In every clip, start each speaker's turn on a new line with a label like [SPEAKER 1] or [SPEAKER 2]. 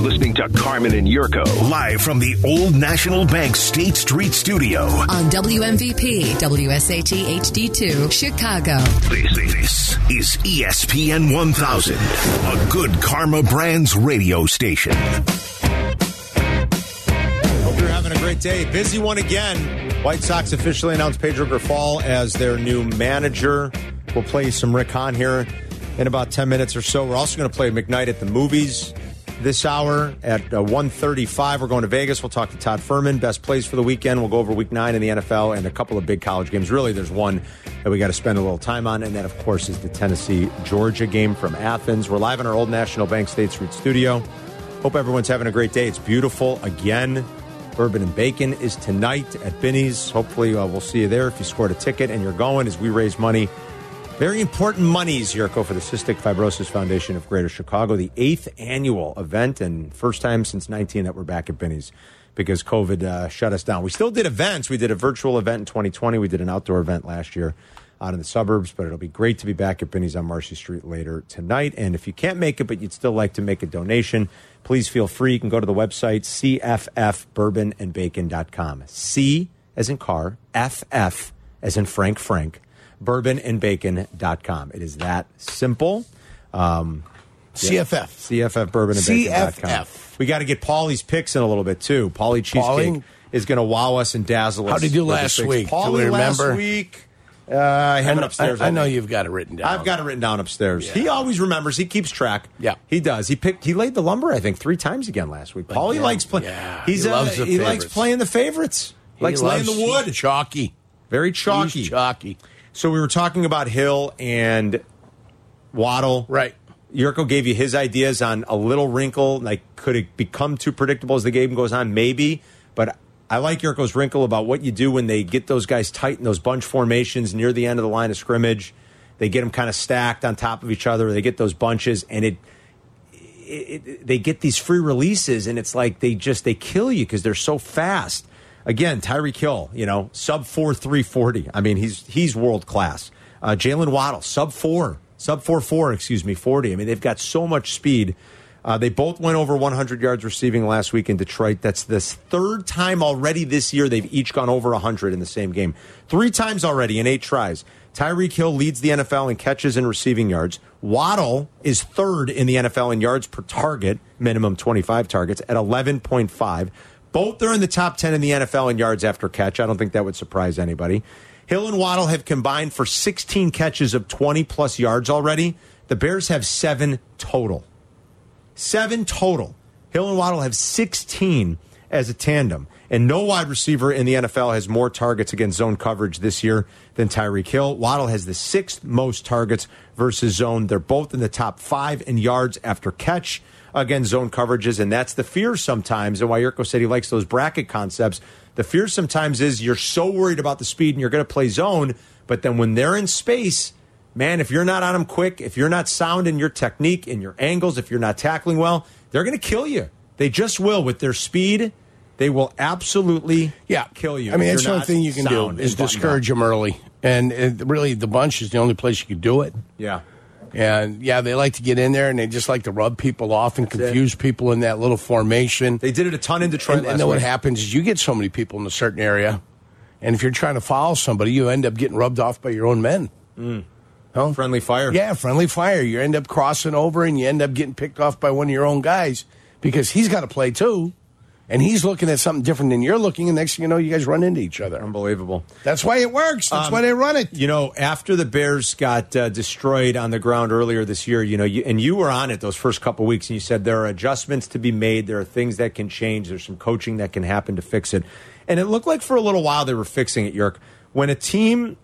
[SPEAKER 1] listening to Carmen and Jurko.
[SPEAKER 2] Live from the Old National Bank State Street Studio.
[SPEAKER 3] On WMVP, WSAT HD2, Chicago.
[SPEAKER 2] This, this is ESPN 1000, a good Karma Brands radio station.
[SPEAKER 4] Hope you're having a great day. Busy one again. White Sox officially announced Pedro Grifol as their new manager. We'll play some Rick Hahn here in about 10 minutes or so. We're also going to play McKnight at the movies this hour at uh, 1.35. We're going to Vegas. We'll talk to Todd Fuhrman. Best plays for the weekend. We'll go over week nine in the NFL and a couple of big college games. Really, there's one that we got to spend a little time on, and that, of course, is the Tennessee-Georgia game from Athens. We're live in our Old National Bank State Street studio. Hope everyone's having a great day. It's beautiful again. Bourbon and Bacon is tonight at Binny's. Hopefully, uh, we'll see you there if you scored a ticket and you're going as we raise money. Very important monies, Jurko, for the Cystic Fibrosis Foundation of Greater Chicago, the eighth annual event and first time since 19 that we're back at Binny's because COVID uh, shut us down. We still did events. We did a virtual event in 2020. We did an outdoor event last year out in the suburbs, but it'll be great to be back at Binny's on Marcey Street later tonight. And if you can't make it, but you'd still like to make a donation, please feel free. You can go to the website, cffbourbonandbacon.com. C as in car, FF as in Frank Frank, bourbonandbacon.com. It is that simple. Um,
[SPEAKER 5] CFF.
[SPEAKER 4] CFF bourbon and bacon.com.
[SPEAKER 5] CFF.
[SPEAKER 4] We got to get Paulie's picks in a little bit too. Paulie Cheesecake
[SPEAKER 5] Paulie?
[SPEAKER 4] is going to wow us and dazzle us.
[SPEAKER 5] How did he do
[SPEAKER 4] with his
[SPEAKER 5] last
[SPEAKER 4] picks.
[SPEAKER 5] week? Do
[SPEAKER 4] Paulie
[SPEAKER 5] we
[SPEAKER 4] last
[SPEAKER 5] remember?
[SPEAKER 4] week. Uh, I have it upstairs.
[SPEAKER 5] I, I know you've got it written down.
[SPEAKER 4] I've got it written down upstairs. He always remembers. He keeps track.
[SPEAKER 5] Yeah.
[SPEAKER 4] he does. He picked. He laid the lumber. I think three times again last week. Paulie
[SPEAKER 5] yeah,
[SPEAKER 4] likes playing.
[SPEAKER 5] yeah,
[SPEAKER 4] he's
[SPEAKER 5] he
[SPEAKER 4] uh,
[SPEAKER 5] loves the
[SPEAKER 4] he likes
[SPEAKER 5] favorites.
[SPEAKER 4] playing the favorites.
[SPEAKER 5] He
[SPEAKER 4] likes laying
[SPEAKER 5] loves-
[SPEAKER 4] the wood.
[SPEAKER 5] he's Chalky.
[SPEAKER 4] Very chalky.
[SPEAKER 5] He's chalky.
[SPEAKER 4] So we were talking about Hill and Waddle.
[SPEAKER 5] Right.
[SPEAKER 4] Jurko gave you his ideas on a little wrinkle. Like, could it become too predictable as the game goes on? Maybe. But I like Jurko's wrinkle about what you do when they get those guys tight in those bunch formations near the end of the line of scrimmage. They get them kind of stacked on top of each other. They get those bunches, and it, it, it they get these free releases, and it's like they just they kill you because they're so fast. Again, Tyreek Hill, you know, sub four three forty. I mean, he's he's world class. Uh, Jalen Waddle, sub four, sub four four, excuse me, forty. I mean, they've got so much speed. Uh, they both went over 100 yards receiving last week in Detroit. That's the third time already this year they've each gone over 100 in the same game. Three times already in eight tries. Tyreek Hill leads the NFL in catches and receiving yards. Waddle is third in the NFL in yards per target, minimum 25 targets, at 11.5. Both are in the top 10 in the NFL in yards after catch. I don't think that would surprise anybody. Hill and Waddle have combined for 16 catches of 20 plus yards already. The Bears have seven total. Seven total. Hill and Waddle have 16 as a tandem. And no wide receiver in the NFL has more targets against zone coverage this year than Tyreek Hill. Waddle has the sixth most targets versus zone. They're both in the top five in yards after catch against zone coverages. And that's the fear sometimes. And why Jurko said he likes those bracket concepts. The fear sometimes is you're so worried about the speed and you're going to play zone. But then when they're in space, man, if you're not on them quick, if you're not sound in your technique, in your angles, if you're not tackling well, they're going to kill you. They just will with their speed. They will absolutely
[SPEAKER 5] Yeah,
[SPEAKER 4] kill you.
[SPEAKER 5] I mean, that's the only thing you can do is discourage
[SPEAKER 4] up.
[SPEAKER 5] them early, and, and really the bunch is the only place you can do it.
[SPEAKER 4] Yeah.
[SPEAKER 5] And yeah, they like to get in there and they just like to rub people off and confuse people in that little formation.
[SPEAKER 4] They did it a ton in Detroit
[SPEAKER 5] and, and then what happens is you get so many people in a certain area, and if you're trying to follow somebody, you end up getting rubbed off by your own men. Mm. Huh?
[SPEAKER 4] Friendly fire.
[SPEAKER 5] Yeah, friendly fire. You end up crossing over and you end up getting picked off by one of your own guys because he's got to play too. And he's looking at something different than you're looking, and next thing you know, you guys run into each other.
[SPEAKER 4] Unbelievable.
[SPEAKER 5] That's why it works. That's
[SPEAKER 4] Um,
[SPEAKER 5] why they run it.
[SPEAKER 4] You know, after the Bears got uh, destroyed on the ground earlier this year, you know, you, and you were on it those first couple weeks, and you said there are adjustments to be made. There are things that can change. There's some coaching that can happen to fix it. And it looked like for a little while they were fixing it, Yerk. When a team,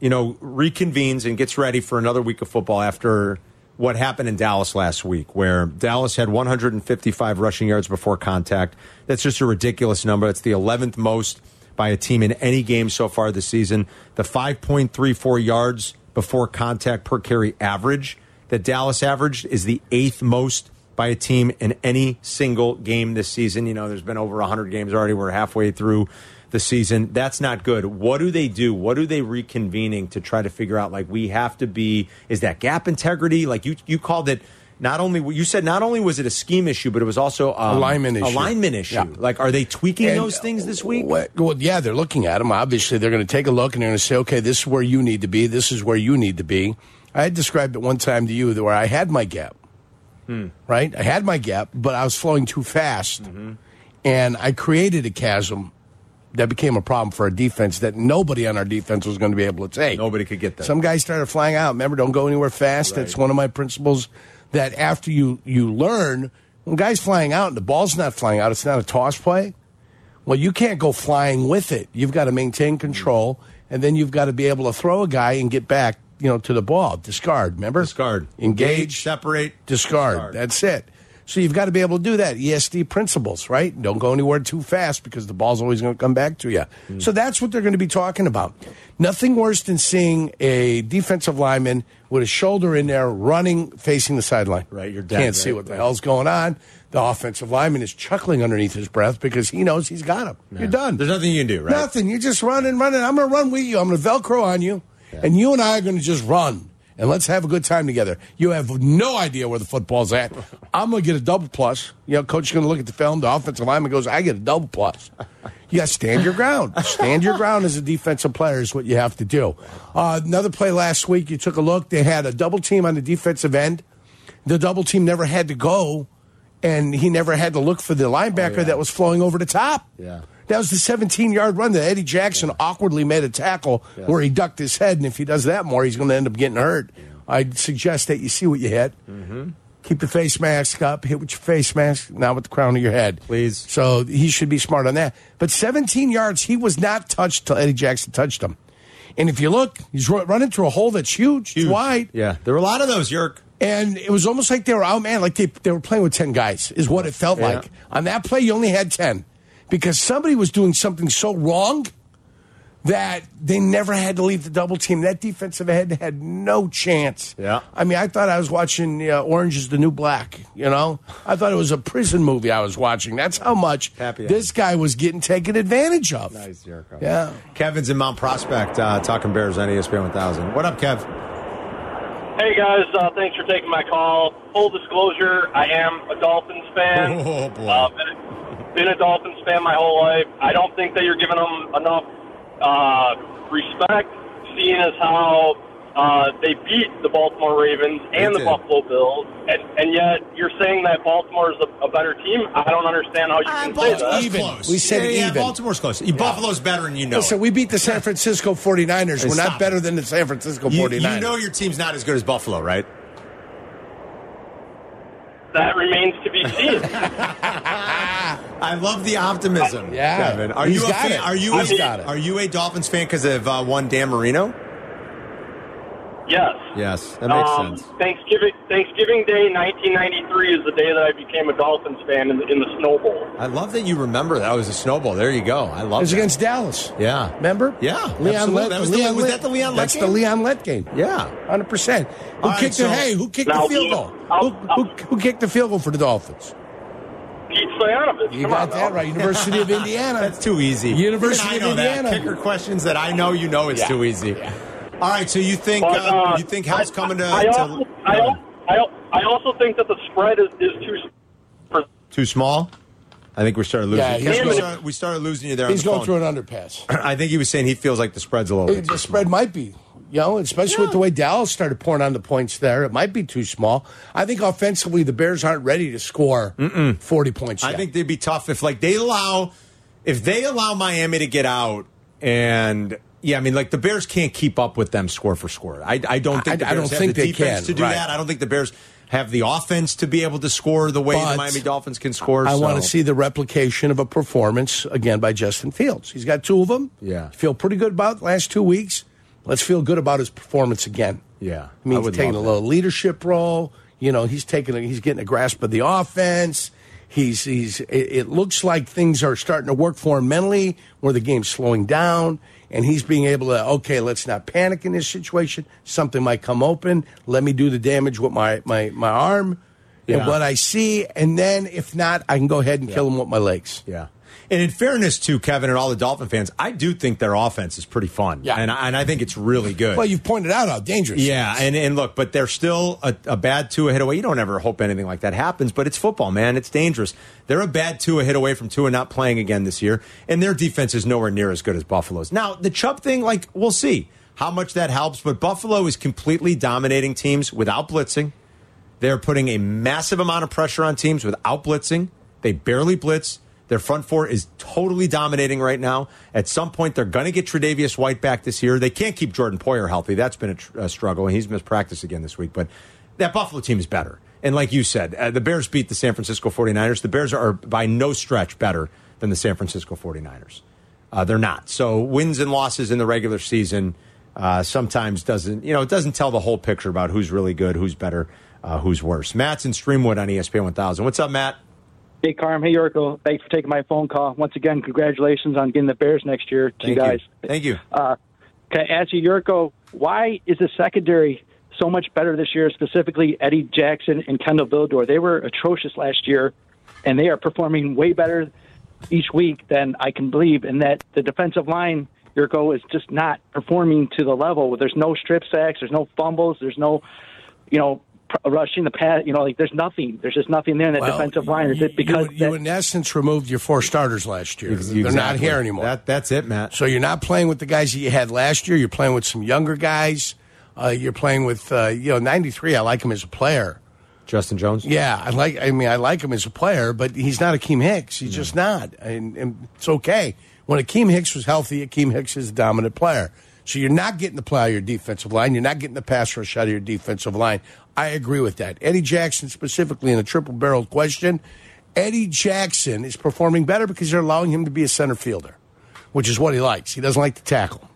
[SPEAKER 4] you know, reconvenes and gets ready for another week of football after what happened in Dallas last week, where Dallas had 155 rushing yards before contact. That's just a ridiculous number. That's the 11th most by a team in any game so far this season. The 5.34 yards before contact per carry average that Dallas averaged is the eighth most by a team in any single game this season. You know, there's been over 100 games already. We're halfway through the season. That's not good. What do they do? What are they reconvening to try to figure out? Like, we have to be, is that gap integrity? Like, you, you called it not only you said not only was it a scheme issue, but it was also um,
[SPEAKER 5] Alignment issue.
[SPEAKER 4] Alignment issue.
[SPEAKER 5] Yeah.
[SPEAKER 4] Like, are they tweaking
[SPEAKER 5] And,
[SPEAKER 4] those things this week?
[SPEAKER 5] What, well, yeah, they're looking at them. Obviously, they're going to take a look and they're going to say, okay, this is where you need to be. This is where you need to be. I had described it one time to you where I had my gap, right? I had my gap, but I was flowing too fast. And I created a chasm that became a problem for our defense that nobody on our defense was going to be able to take.
[SPEAKER 4] Nobody could get that.
[SPEAKER 5] Some guys started flying out. Remember, don't go anywhere fast. That's one of my principles. That after you you learn, when guys flying out and the ball's not flying out, it's not a toss play. Well, you can't go flying with it. You've got to maintain control, and then you've got to be able to throw a guy and get back, you know, to the ball. Discard. Remember,
[SPEAKER 4] Discard.
[SPEAKER 5] engage,
[SPEAKER 4] separate,
[SPEAKER 5] discard.
[SPEAKER 4] discard.
[SPEAKER 5] That's it. So you've got to be able to do that. ESD principles, right? Don't go anywhere too fast because the ball's always going to come back to you.
[SPEAKER 4] Hmm.
[SPEAKER 5] So that's what they're going to be talking about. Nothing worse than seeing a defensive lineman with his shoulder in there running facing the sideline.
[SPEAKER 4] Right, you're dead,
[SPEAKER 5] Can't see what the
[SPEAKER 4] right.
[SPEAKER 5] hell's going on. The offensive lineman is chuckling underneath his breath because he knows he's got him. You're done.
[SPEAKER 4] There's nothing you can do, right?
[SPEAKER 5] Nothing. You're just running, running. I'm going to run with you. I'm going to Velcro on you. And you and I are going to just run. And let's have a good time together. You have no idea where the football's at. I'm going to get a double plus. You know, coach is going to look at the film. The offensive lineman goes, I get a double plus. You got to stand your ground. Stand your ground as a defensive player is what you have to do. Uh, another play last week, you took a look. They had a double team on the defensive end. The double team never had to go, and he never had to look for the linebacker that was flowing over the top.
[SPEAKER 4] Yeah.
[SPEAKER 5] That was the 17 yard run that Eddie Jackson awkwardly made a tackle where he ducked his head, and if he does that more, he's going to end up getting hurt. I'd suggest that you see what you hit.
[SPEAKER 4] Mm-hmm.
[SPEAKER 5] Keep the face mask up, hit with your face mask, not with the crown of your head.
[SPEAKER 4] Please.
[SPEAKER 5] So he should be smart on that. But 17 yards, he was not touched till Eddie Jackson touched him. And if you look, he's running through a hole that's huge,
[SPEAKER 4] Huge.
[SPEAKER 5] wide.
[SPEAKER 4] Yeah, there were a lot of those, Yerk.
[SPEAKER 5] And it was almost like they were out, man, like they, they were playing with 10 guys, is what it felt
[SPEAKER 4] Yeah.
[SPEAKER 5] like. On that play, you only had 10 because somebody was doing something so wrong that they never had to leave the double team. That defensive end had no chance.
[SPEAKER 4] Yeah.
[SPEAKER 5] I mean, I thought I was watching uh, Orange is the New Black, you know? I thought it was a prison movie I was watching. That's how much
[SPEAKER 4] Happy
[SPEAKER 5] this guy was getting taken advantage of.
[SPEAKER 4] Nice, Yerk.
[SPEAKER 5] Yeah.
[SPEAKER 4] Kevin's in Mount Prospect uh, talking Bears on ESPN 1000. What up, Kev?
[SPEAKER 6] Hey guys, uh, thanks for taking my call. Full disclosure, I am a Dolphins fan.
[SPEAKER 4] Oh, boy.
[SPEAKER 6] Uh, been, been a Dolphins fan my whole life. I don't think that you're giving them enough uh, respect, seeing as how uh, they beat the Baltimore Ravens and the. Buffalo Bills, and, and yet you're saying that Baltimore is a, a better team. I don't understand how you can say that.
[SPEAKER 4] Baltimore's
[SPEAKER 5] Even.
[SPEAKER 4] close.
[SPEAKER 5] We said
[SPEAKER 4] yeah, yeah,
[SPEAKER 5] even.
[SPEAKER 4] Baltimore's close. Buffalo's better, and you know
[SPEAKER 5] Listen,
[SPEAKER 4] it.
[SPEAKER 5] we beat the San Francisco 49ers.
[SPEAKER 4] Hey,
[SPEAKER 5] We're not better
[SPEAKER 4] it.
[SPEAKER 5] than the San Francisco
[SPEAKER 4] You,
[SPEAKER 5] 49ers.
[SPEAKER 4] you know your team's not as good as Buffalo, right?
[SPEAKER 6] That remains to be seen.
[SPEAKER 4] I love the optimism.
[SPEAKER 5] Yeah.
[SPEAKER 4] Kevin. Are
[SPEAKER 5] He's
[SPEAKER 4] you a
[SPEAKER 5] got
[SPEAKER 4] fan?
[SPEAKER 5] it.
[SPEAKER 4] Are you
[SPEAKER 5] He's
[SPEAKER 4] a,
[SPEAKER 5] got it.
[SPEAKER 4] Are you a Dolphins fan because of uh, one Dan Marino?
[SPEAKER 6] Yes.
[SPEAKER 4] Yes, that makes
[SPEAKER 6] Um,
[SPEAKER 4] sense.
[SPEAKER 6] Thanksgiving Thanksgiving Day 1993 is the day that I became a Dolphins fan in the, in the Snow Bowl.
[SPEAKER 4] I love that you remember that was a snowball. There you go. I love.
[SPEAKER 5] It was
[SPEAKER 4] that.
[SPEAKER 5] against Dallas.
[SPEAKER 4] Yeah.
[SPEAKER 5] Remember?
[SPEAKER 4] Yeah,
[SPEAKER 5] Leon
[SPEAKER 4] absolutely.
[SPEAKER 5] Lett.
[SPEAKER 4] That was the-
[SPEAKER 5] Leon
[SPEAKER 4] was that the Leon Lett
[SPEAKER 5] That's
[SPEAKER 4] game?
[SPEAKER 5] the Leon Lett game.
[SPEAKER 4] Yeah.
[SPEAKER 5] Hundred percent. Who
[SPEAKER 4] All right,
[SPEAKER 5] kicked
[SPEAKER 4] so-
[SPEAKER 5] the hey? Who kicked
[SPEAKER 6] Now,
[SPEAKER 5] the field goal?
[SPEAKER 6] I'll-
[SPEAKER 5] Who, who, who kicked the field goal for the Dolphins?
[SPEAKER 6] Pete Stoyanovich.
[SPEAKER 5] You
[SPEAKER 6] Come
[SPEAKER 5] got
[SPEAKER 6] on,
[SPEAKER 5] that right. University of Indiana.
[SPEAKER 4] That's too easy.
[SPEAKER 5] University
[SPEAKER 4] Even I know
[SPEAKER 5] of
[SPEAKER 4] that.
[SPEAKER 5] Indiana.
[SPEAKER 4] Kicker questions that I know you know it's
[SPEAKER 5] Yeah.
[SPEAKER 4] too easy. All right, so you think
[SPEAKER 6] But,
[SPEAKER 4] uh,
[SPEAKER 6] uh,
[SPEAKER 4] you think Hal's
[SPEAKER 6] I-
[SPEAKER 4] coming to,
[SPEAKER 6] I,
[SPEAKER 4] to
[SPEAKER 6] also, I, al- I, I also think that the spread is, is too.
[SPEAKER 4] Too small? I think we started losing.
[SPEAKER 5] Yeah, he's
[SPEAKER 4] Kevin, we, started, we started losing you there.
[SPEAKER 5] He's
[SPEAKER 4] on the
[SPEAKER 5] going
[SPEAKER 4] phone.
[SPEAKER 5] through an underpass.
[SPEAKER 4] I think he was saying he feels like the spread's a little bit.
[SPEAKER 5] the spread
[SPEAKER 4] small.
[SPEAKER 5] might be, you know, especially with the way Dallas started pouring on the points there. It might be too small. I think offensively, the Bears aren't ready to score forty points.
[SPEAKER 4] I think they'd be tough if like they allow if they allow Miami to get out and yeah, I mean like the Bears can't keep up with them score for score. I, I don't think
[SPEAKER 5] I- I don't think
[SPEAKER 4] the
[SPEAKER 5] they
[SPEAKER 4] defense
[SPEAKER 5] can,
[SPEAKER 4] to do
[SPEAKER 5] right.
[SPEAKER 4] that. I don't think the Bears have the offense to be able to score the way
[SPEAKER 5] But
[SPEAKER 4] the Miami Dolphins can score.
[SPEAKER 5] I
[SPEAKER 4] so-
[SPEAKER 5] want to see the replication of a performance again by Justin Fields. He's got two of them.
[SPEAKER 4] Yeah.
[SPEAKER 5] feel pretty good about the last two weeks. Let's feel good about his performance again.
[SPEAKER 4] Yeah,
[SPEAKER 5] I mean,
[SPEAKER 4] I
[SPEAKER 5] he's taking a little leadership role. You know, he's taking, a, he's getting a grasp of the offense. He's, he's. It, it looks like things are starting to work for him mentally, where the game's slowing down, and he's being able to. Okay, let's not panic in this situation. Something might come open. Let me do the damage with my my my arm
[SPEAKER 4] Yeah.
[SPEAKER 5] and what I see, and then if not, I can go ahead and kill him with my legs.
[SPEAKER 4] Yeah. And in fairness to Kevin and all the Dolphin fans, I do think their offense is pretty fun.
[SPEAKER 5] Yeah.
[SPEAKER 4] And, I- and I think it's really good.
[SPEAKER 5] Well, you've pointed out how dangerous.
[SPEAKER 4] Yeah,
[SPEAKER 5] is.
[SPEAKER 4] and, and look, but they're still a, a bad two a hit away. You don't ever hope anything like that happens, but it's football, man. It's dangerous. They're a bad two a hit away from two and not playing again this year, and their defense is nowhere near as good as Buffalo's. Now, the Chubb thing, like, we'll see how much that helps, but Buffalo is completely dominating teams without blitzing. They're putting a massive amount of pressure on teams without blitzing. They barely blitz. Their front four is totally dominating right now. At some point, they're going to get Tre'Davious White back this year. They can't keep Jordan Poyer healthy. That's been a, tr- a struggle, and he's missed practice again this week. But that Buffalo team is better. And like you said, uh, the Bears beat the San Francisco 49ers. The Bears are by no stretch better than the San Francisco 49ers. Uh, they're not. So wins and losses in the regular season uh, sometimes doesn't, you know, it doesn't tell the whole picture about who's really good, who's better, uh, who's worse. Matt's in Streamwood on ESPN 1000. What's up, Matt?
[SPEAKER 7] Hey, Carm. Hey, Jurko. Thanks for taking my phone call. Once again, congratulations on getting the Bears next year to you guys.
[SPEAKER 4] you. Thank you.
[SPEAKER 7] Uh, can I ask you, Jurko, why is the secondary so much better this year, specifically Eddie Jackson and Kindle Vildor? They were atrocious last year, and they are performing way better each week than I can believe, and that the defensive line, Jurko, is just not performing to the level. Where there's no strip sacks, there's no fumbles, there's no, you know, rushing the pass. You know, like there's nothing. There's just nothing there in that
[SPEAKER 5] Well,
[SPEAKER 7] defensive line. Is
[SPEAKER 5] you-
[SPEAKER 7] it because
[SPEAKER 5] you, you
[SPEAKER 7] that-
[SPEAKER 5] in essence removed your four starters last year? They're not here anymore.
[SPEAKER 4] That, that's it, Matt.
[SPEAKER 5] So you're not playing with the guys that you had last year. You're playing with some younger guys. Uh, you're playing with uh, you know 93. I like him as a player.
[SPEAKER 4] Justin Jones?
[SPEAKER 5] Yeah, I like. I mean, I like him as a player, but he's not Akiem Hicks. He's just not, and, and it's okay. When Akiem Hicks was healthy, Akiem Hicks is a dominant player. So you're not getting the play out of your defensive line. You're not getting the pass rush out of your defensive line. I agree with that. Eddie Jackson, specifically in a triple barreled question, Eddie Jackson is performing better because they're allowing him to be a center fielder, which is what he likes. He doesn't like to tackle.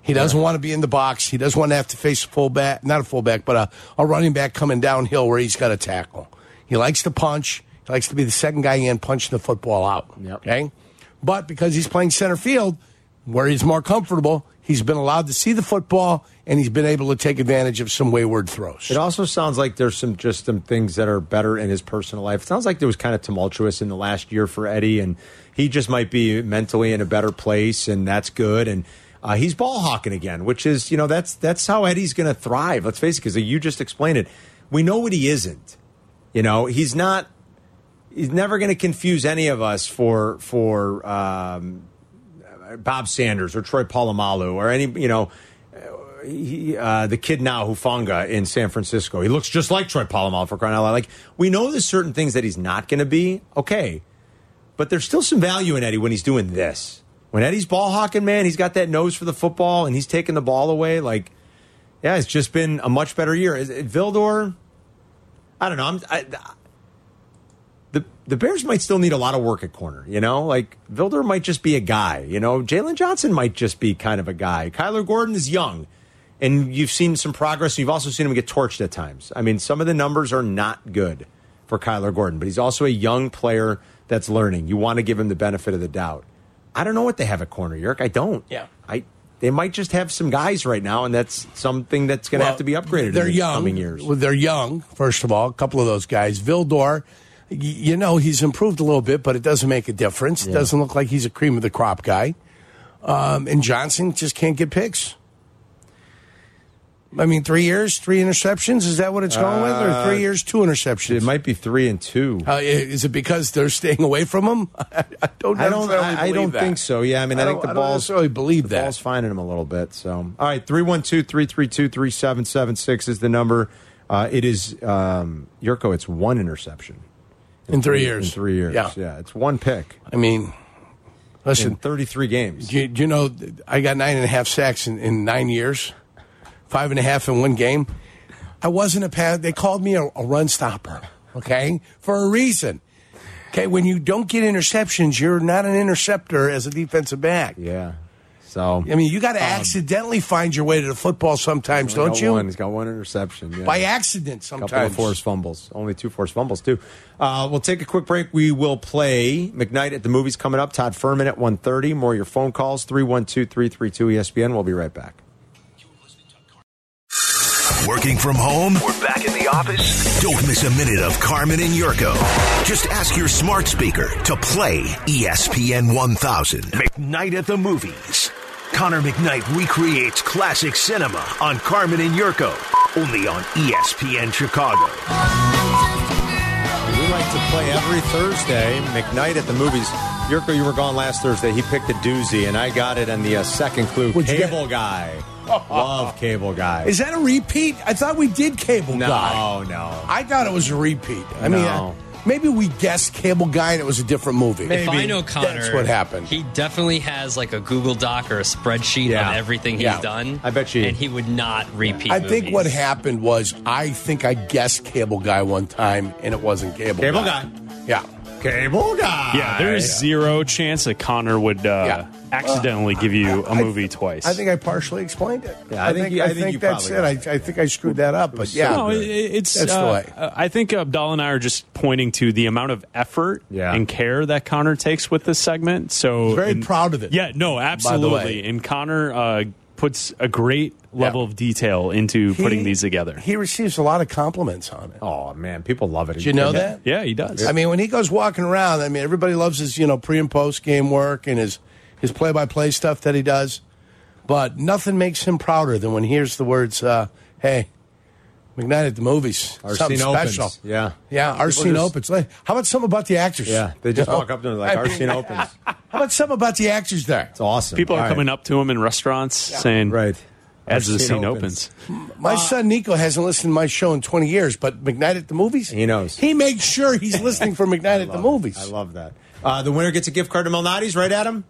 [SPEAKER 5] He doesn't want to be in the box. He doesn't want to have to face a fullback, not a fullback, but a, a running back coming downhill where he's got to tackle. He likes to punch. He likes to be the second guy in, punching the football out.
[SPEAKER 4] Yep.
[SPEAKER 5] Okay? But because he's playing center field, where he's more comfortable, he's been allowed to see the football and he's been able to take advantage of some wayward throws.
[SPEAKER 4] It also sounds like there's some just some things that are better in his personal life. It sounds like there was kind of tumultuous in the last year for Eddie, and he just might be mentally in a better place, and that's good. And uh, he's ball hawking again, which is you know that's that's how Eddie's going to thrive. Let's face it, because you just explained it. We know what he isn't. You know, he's not. He's never going to confuse any of us for for um, Bob Sanders or Troy Polamalu or any you know he, uh, the kid now Hufanga in San Francisco. He looks just like Troy Polamalu for crying out loud. Like we know there's certain things that he's not going to be. Okay, but there's still some value in Eddie when he's doing this. When Eddie's ball hawking, man, he's got that nose for the football and he's taking the ball away. Like, yeah, it's just been a much better year. Is it Vildor? I don't know. I'm. I, the the Bears might still need a lot of work at corner. You know, like Vildor might just be a guy. You know, Jaylon Johnson might just be kind of a guy. Kyler Gordon is young, and you've seen some progress. You've also seen him get torched at times. I mean, some of the numbers are not good for Kyler Gordon, but he's also a young player that's learning. You want to give him the benefit of the doubt. I don't know what they have at corner, Yerk. I don't.
[SPEAKER 5] Yeah.
[SPEAKER 4] I. They might just have some guys right now, and that's something that's going to
[SPEAKER 5] Well,
[SPEAKER 4] have to be upgraded.
[SPEAKER 5] They're
[SPEAKER 4] in the
[SPEAKER 5] young.
[SPEAKER 4] coming years.
[SPEAKER 5] Well, they're young, first of all, a couple of those guys. Vildor, you know, he's improved a little bit, but it doesn't make a difference. It doesn't look like he's a cream of the crop guy. Um, and Johnson just can't get picks. I mean, three years, three interceptions. Is that what it's going with? Or three years, two interceptions?
[SPEAKER 4] It might be three and two.
[SPEAKER 5] Uh, is it because they're staying away from him? I don't.
[SPEAKER 4] I don't. I, I don't
[SPEAKER 5] that.
[SPEAKER 4] think so. Yeah, I mean, I, think the
[SPEAKER 5] I
[SPEAKER 4] balls
[SPEAKER 5] necessarily believe
[SPEAKER 4] the
[SPEAKER 5] that.
[SPEAKER 4] ball's finding him a little bit. So, all right, 312-332-3776 is the number. Uh, it is um, Jurko. It's one interception
[SPEAKER 5] in three
[SPEAKER 4] in
[SPEAKER 5] years.
[SPEAKER 4] three years.
[SPEAKER 5] Yeah.
[SPEAKER 4] yeah, it's one pick
[SPEAKER 5] I mean,
[SPEAKER 4] in
[SPEAKER 5] listen.
[SPEAKER 4] thirty-three games.
[SPEAKER 5] Do you, do you know I got nine and a half sacks in, in nine years, five and a half in one game. I wasn't a pass. They called me a, a run stopper. Okay, for a reason. Okay, when you don't get interceptions, you're not an interceptor as a defensive back.
[SPEAKER 4] Yeah. So
[SPEAKER 5] I mean, you got to accidentally find your way to the football sometimes, don't you?
[SPEAKER 4] One. He's got one interception. Yeah.
[SPEAKER 5] By accident,
[SPEAKER 4] couple of
[SPEAKER 5] sometimes.
[SPEAKER 4] forced fumbles. Only two forced fumbles, too. Uh, we'll take a quick break. We will play McKnight at the movies coming up. Todd Fuhrman at 1.30. More of your phone calls, 312-332-ESPN. We'll be right back.
[SPEAKER 2] Working from home?
[SPEAKER 1] We're back in the
[SPEAKER 2] the office? Don't miss a minute of Carmen and Jurko. Just ask your smart speaker to play ESPN 1000. McKnight at the movies. Connor McKnight recreates classic cinema on Carmen and Jurko. Only on ESPN Chicago.
[SPEAKER 4] We like to play every Thursday. McKnight at the movies. Jurko, you were gone last Thursday. He picked a doozy, and I got it on the uh, second clue.
[SPEAKER 5] What'd you
[SPEAKER 4] Cable? Guy. Love Cable Guy.
[SPEAKER 5] Is that a repeat? I thought we did Cable
[SPEAKER 4] no,
[SPEAKER 5] Guy.
[SPEAKER 4] no. No.
[SPEAKER 5] I thought it was a repeat. I mean,
[SPEAKER 4] No.
[SPEAKER 5] Maybe we guessed Cable Guy and it was a different movie.
[SPEAKER 4] Maybe.
[SPEAKER 8] If I know Connor,
[SPEAKER 5] That's what happened.
[SPEAKER 8] He definitely has like a Google Doc or a spreadsheet
[SPEAKER 4] Yeah.
[SPEAKER 8] of everything he's
[SPEAKER 5] Yeah.
[SPEAKER 8] done.
[SPEAKER 4] I bet you-
[SPEAKER 8] And he would not repeat.
[SPEAKER 5] I think
[SPEAKER 8] movies.
[SPEAKER 5] what happened was I think I guessed Cable Guy one time and it wasn't Cable, guy.
[SPEAKER 4] Cable
[SPEAKER 5] Guy.
[SPEAKER 4] Guy.
[SPEAKER 5] Yeah.
[SPEAKER 4] Cable Guy.
[SPEAKER 9] Yeah, there is zero chance that Connor would uh,
[SPEAKER 5] Yeah.
[SPEAKER 9] Accidentally give you a
[SPEAKER 5] I-
[SPEAKER 9] movie twice.
[SPEAKER 5] I think I partially explained it.
[SPEAKER 4] Yeah, I think you- I think you
[SPEAKER 5] that's it.
[SPEAKER 4] probably
[SPEAKER 5] I, I think I screwed that up, but yeah.
[SPEAKER 9] no, it, it's
[SPEAKER 5] That's the
[SPEAKER 9] uh,
[SPEAKER 5] way.
[SPEAKER 9] I think Abdallah and I are just pointing to the amount of effort
[SPEAKER 4] Yeah.
[SPEAKER 9] and care that Connor takes with this segment. So
[SPEAKER 5] Very
[SPEAKER 9] and-
[SPEAKER 5] proud of it.
[SPEAKER 9] Yeah, no, absolutely. And Connor uh, puts a great level
[SPEAKER 5] Yeah.
[SPEAKER 9] of detail into
[SPEAKER 5] He-
[SPEAKER 9] putting these together.
[SPEAKER 5] He receives a lot of compliments on it.
[SPEAKER 4] Oh, man. People love it.
[SPEAKER 5] Did you know that?
[SPEAKER 9] yeah, he does.
[SPEAKER 5] I mean, when he goes walking around, I mean, everybody loves his, you know, pre and post game work and his his play by play stuff that he does. But nothing makes him prouder than when he hears the words, uh, "Hey, McKnight at the movies,
[SPEAKER 4] Our
[SPEAKER 5] something
[SPEAKER 4] scene opens.
[SPEAKER 5] special."
[SPEAKER 4] Yeah.
[SPEAKER 5] yeah, our
[SPEAKER 4] People
[SPEAKER 5] scene
[SPEAKER 4] just-
[SPEAKER 5] opens. Like, How about something about the actors?
[SPEAKER 4] Yeah. They just
[SPEAKER 5] You know?
[SPEAKER 4] walk up to him like,
[SPEAKER 5] I
[SPEAKER 4] our
[SPEAKER 5] mean,
[SPEAKER 4] scene opens.
[SPEAKER 5] How about something about the actors there?
[SPEAKER 4] It's awesome.
[SPEAKER 9] People are
[SPEAKER 4] All right.
[SPEAKER 9] coming up to him in restaurants saying,
[SPEAKER 4] Right.
[SPEAKER 9] as the scene opens.
[SPEAKER 5] My son Nico hasn't listened to my show in 20 years, but McKnight at the movies?
[SPEAKER 4] He knows.
[SPEAKER 5] He makes sure he's listening for McKnight at the movies.
[SPEAKER 4] I love that. Uh, the winner gets a gift card to Malnati's, right, Adam?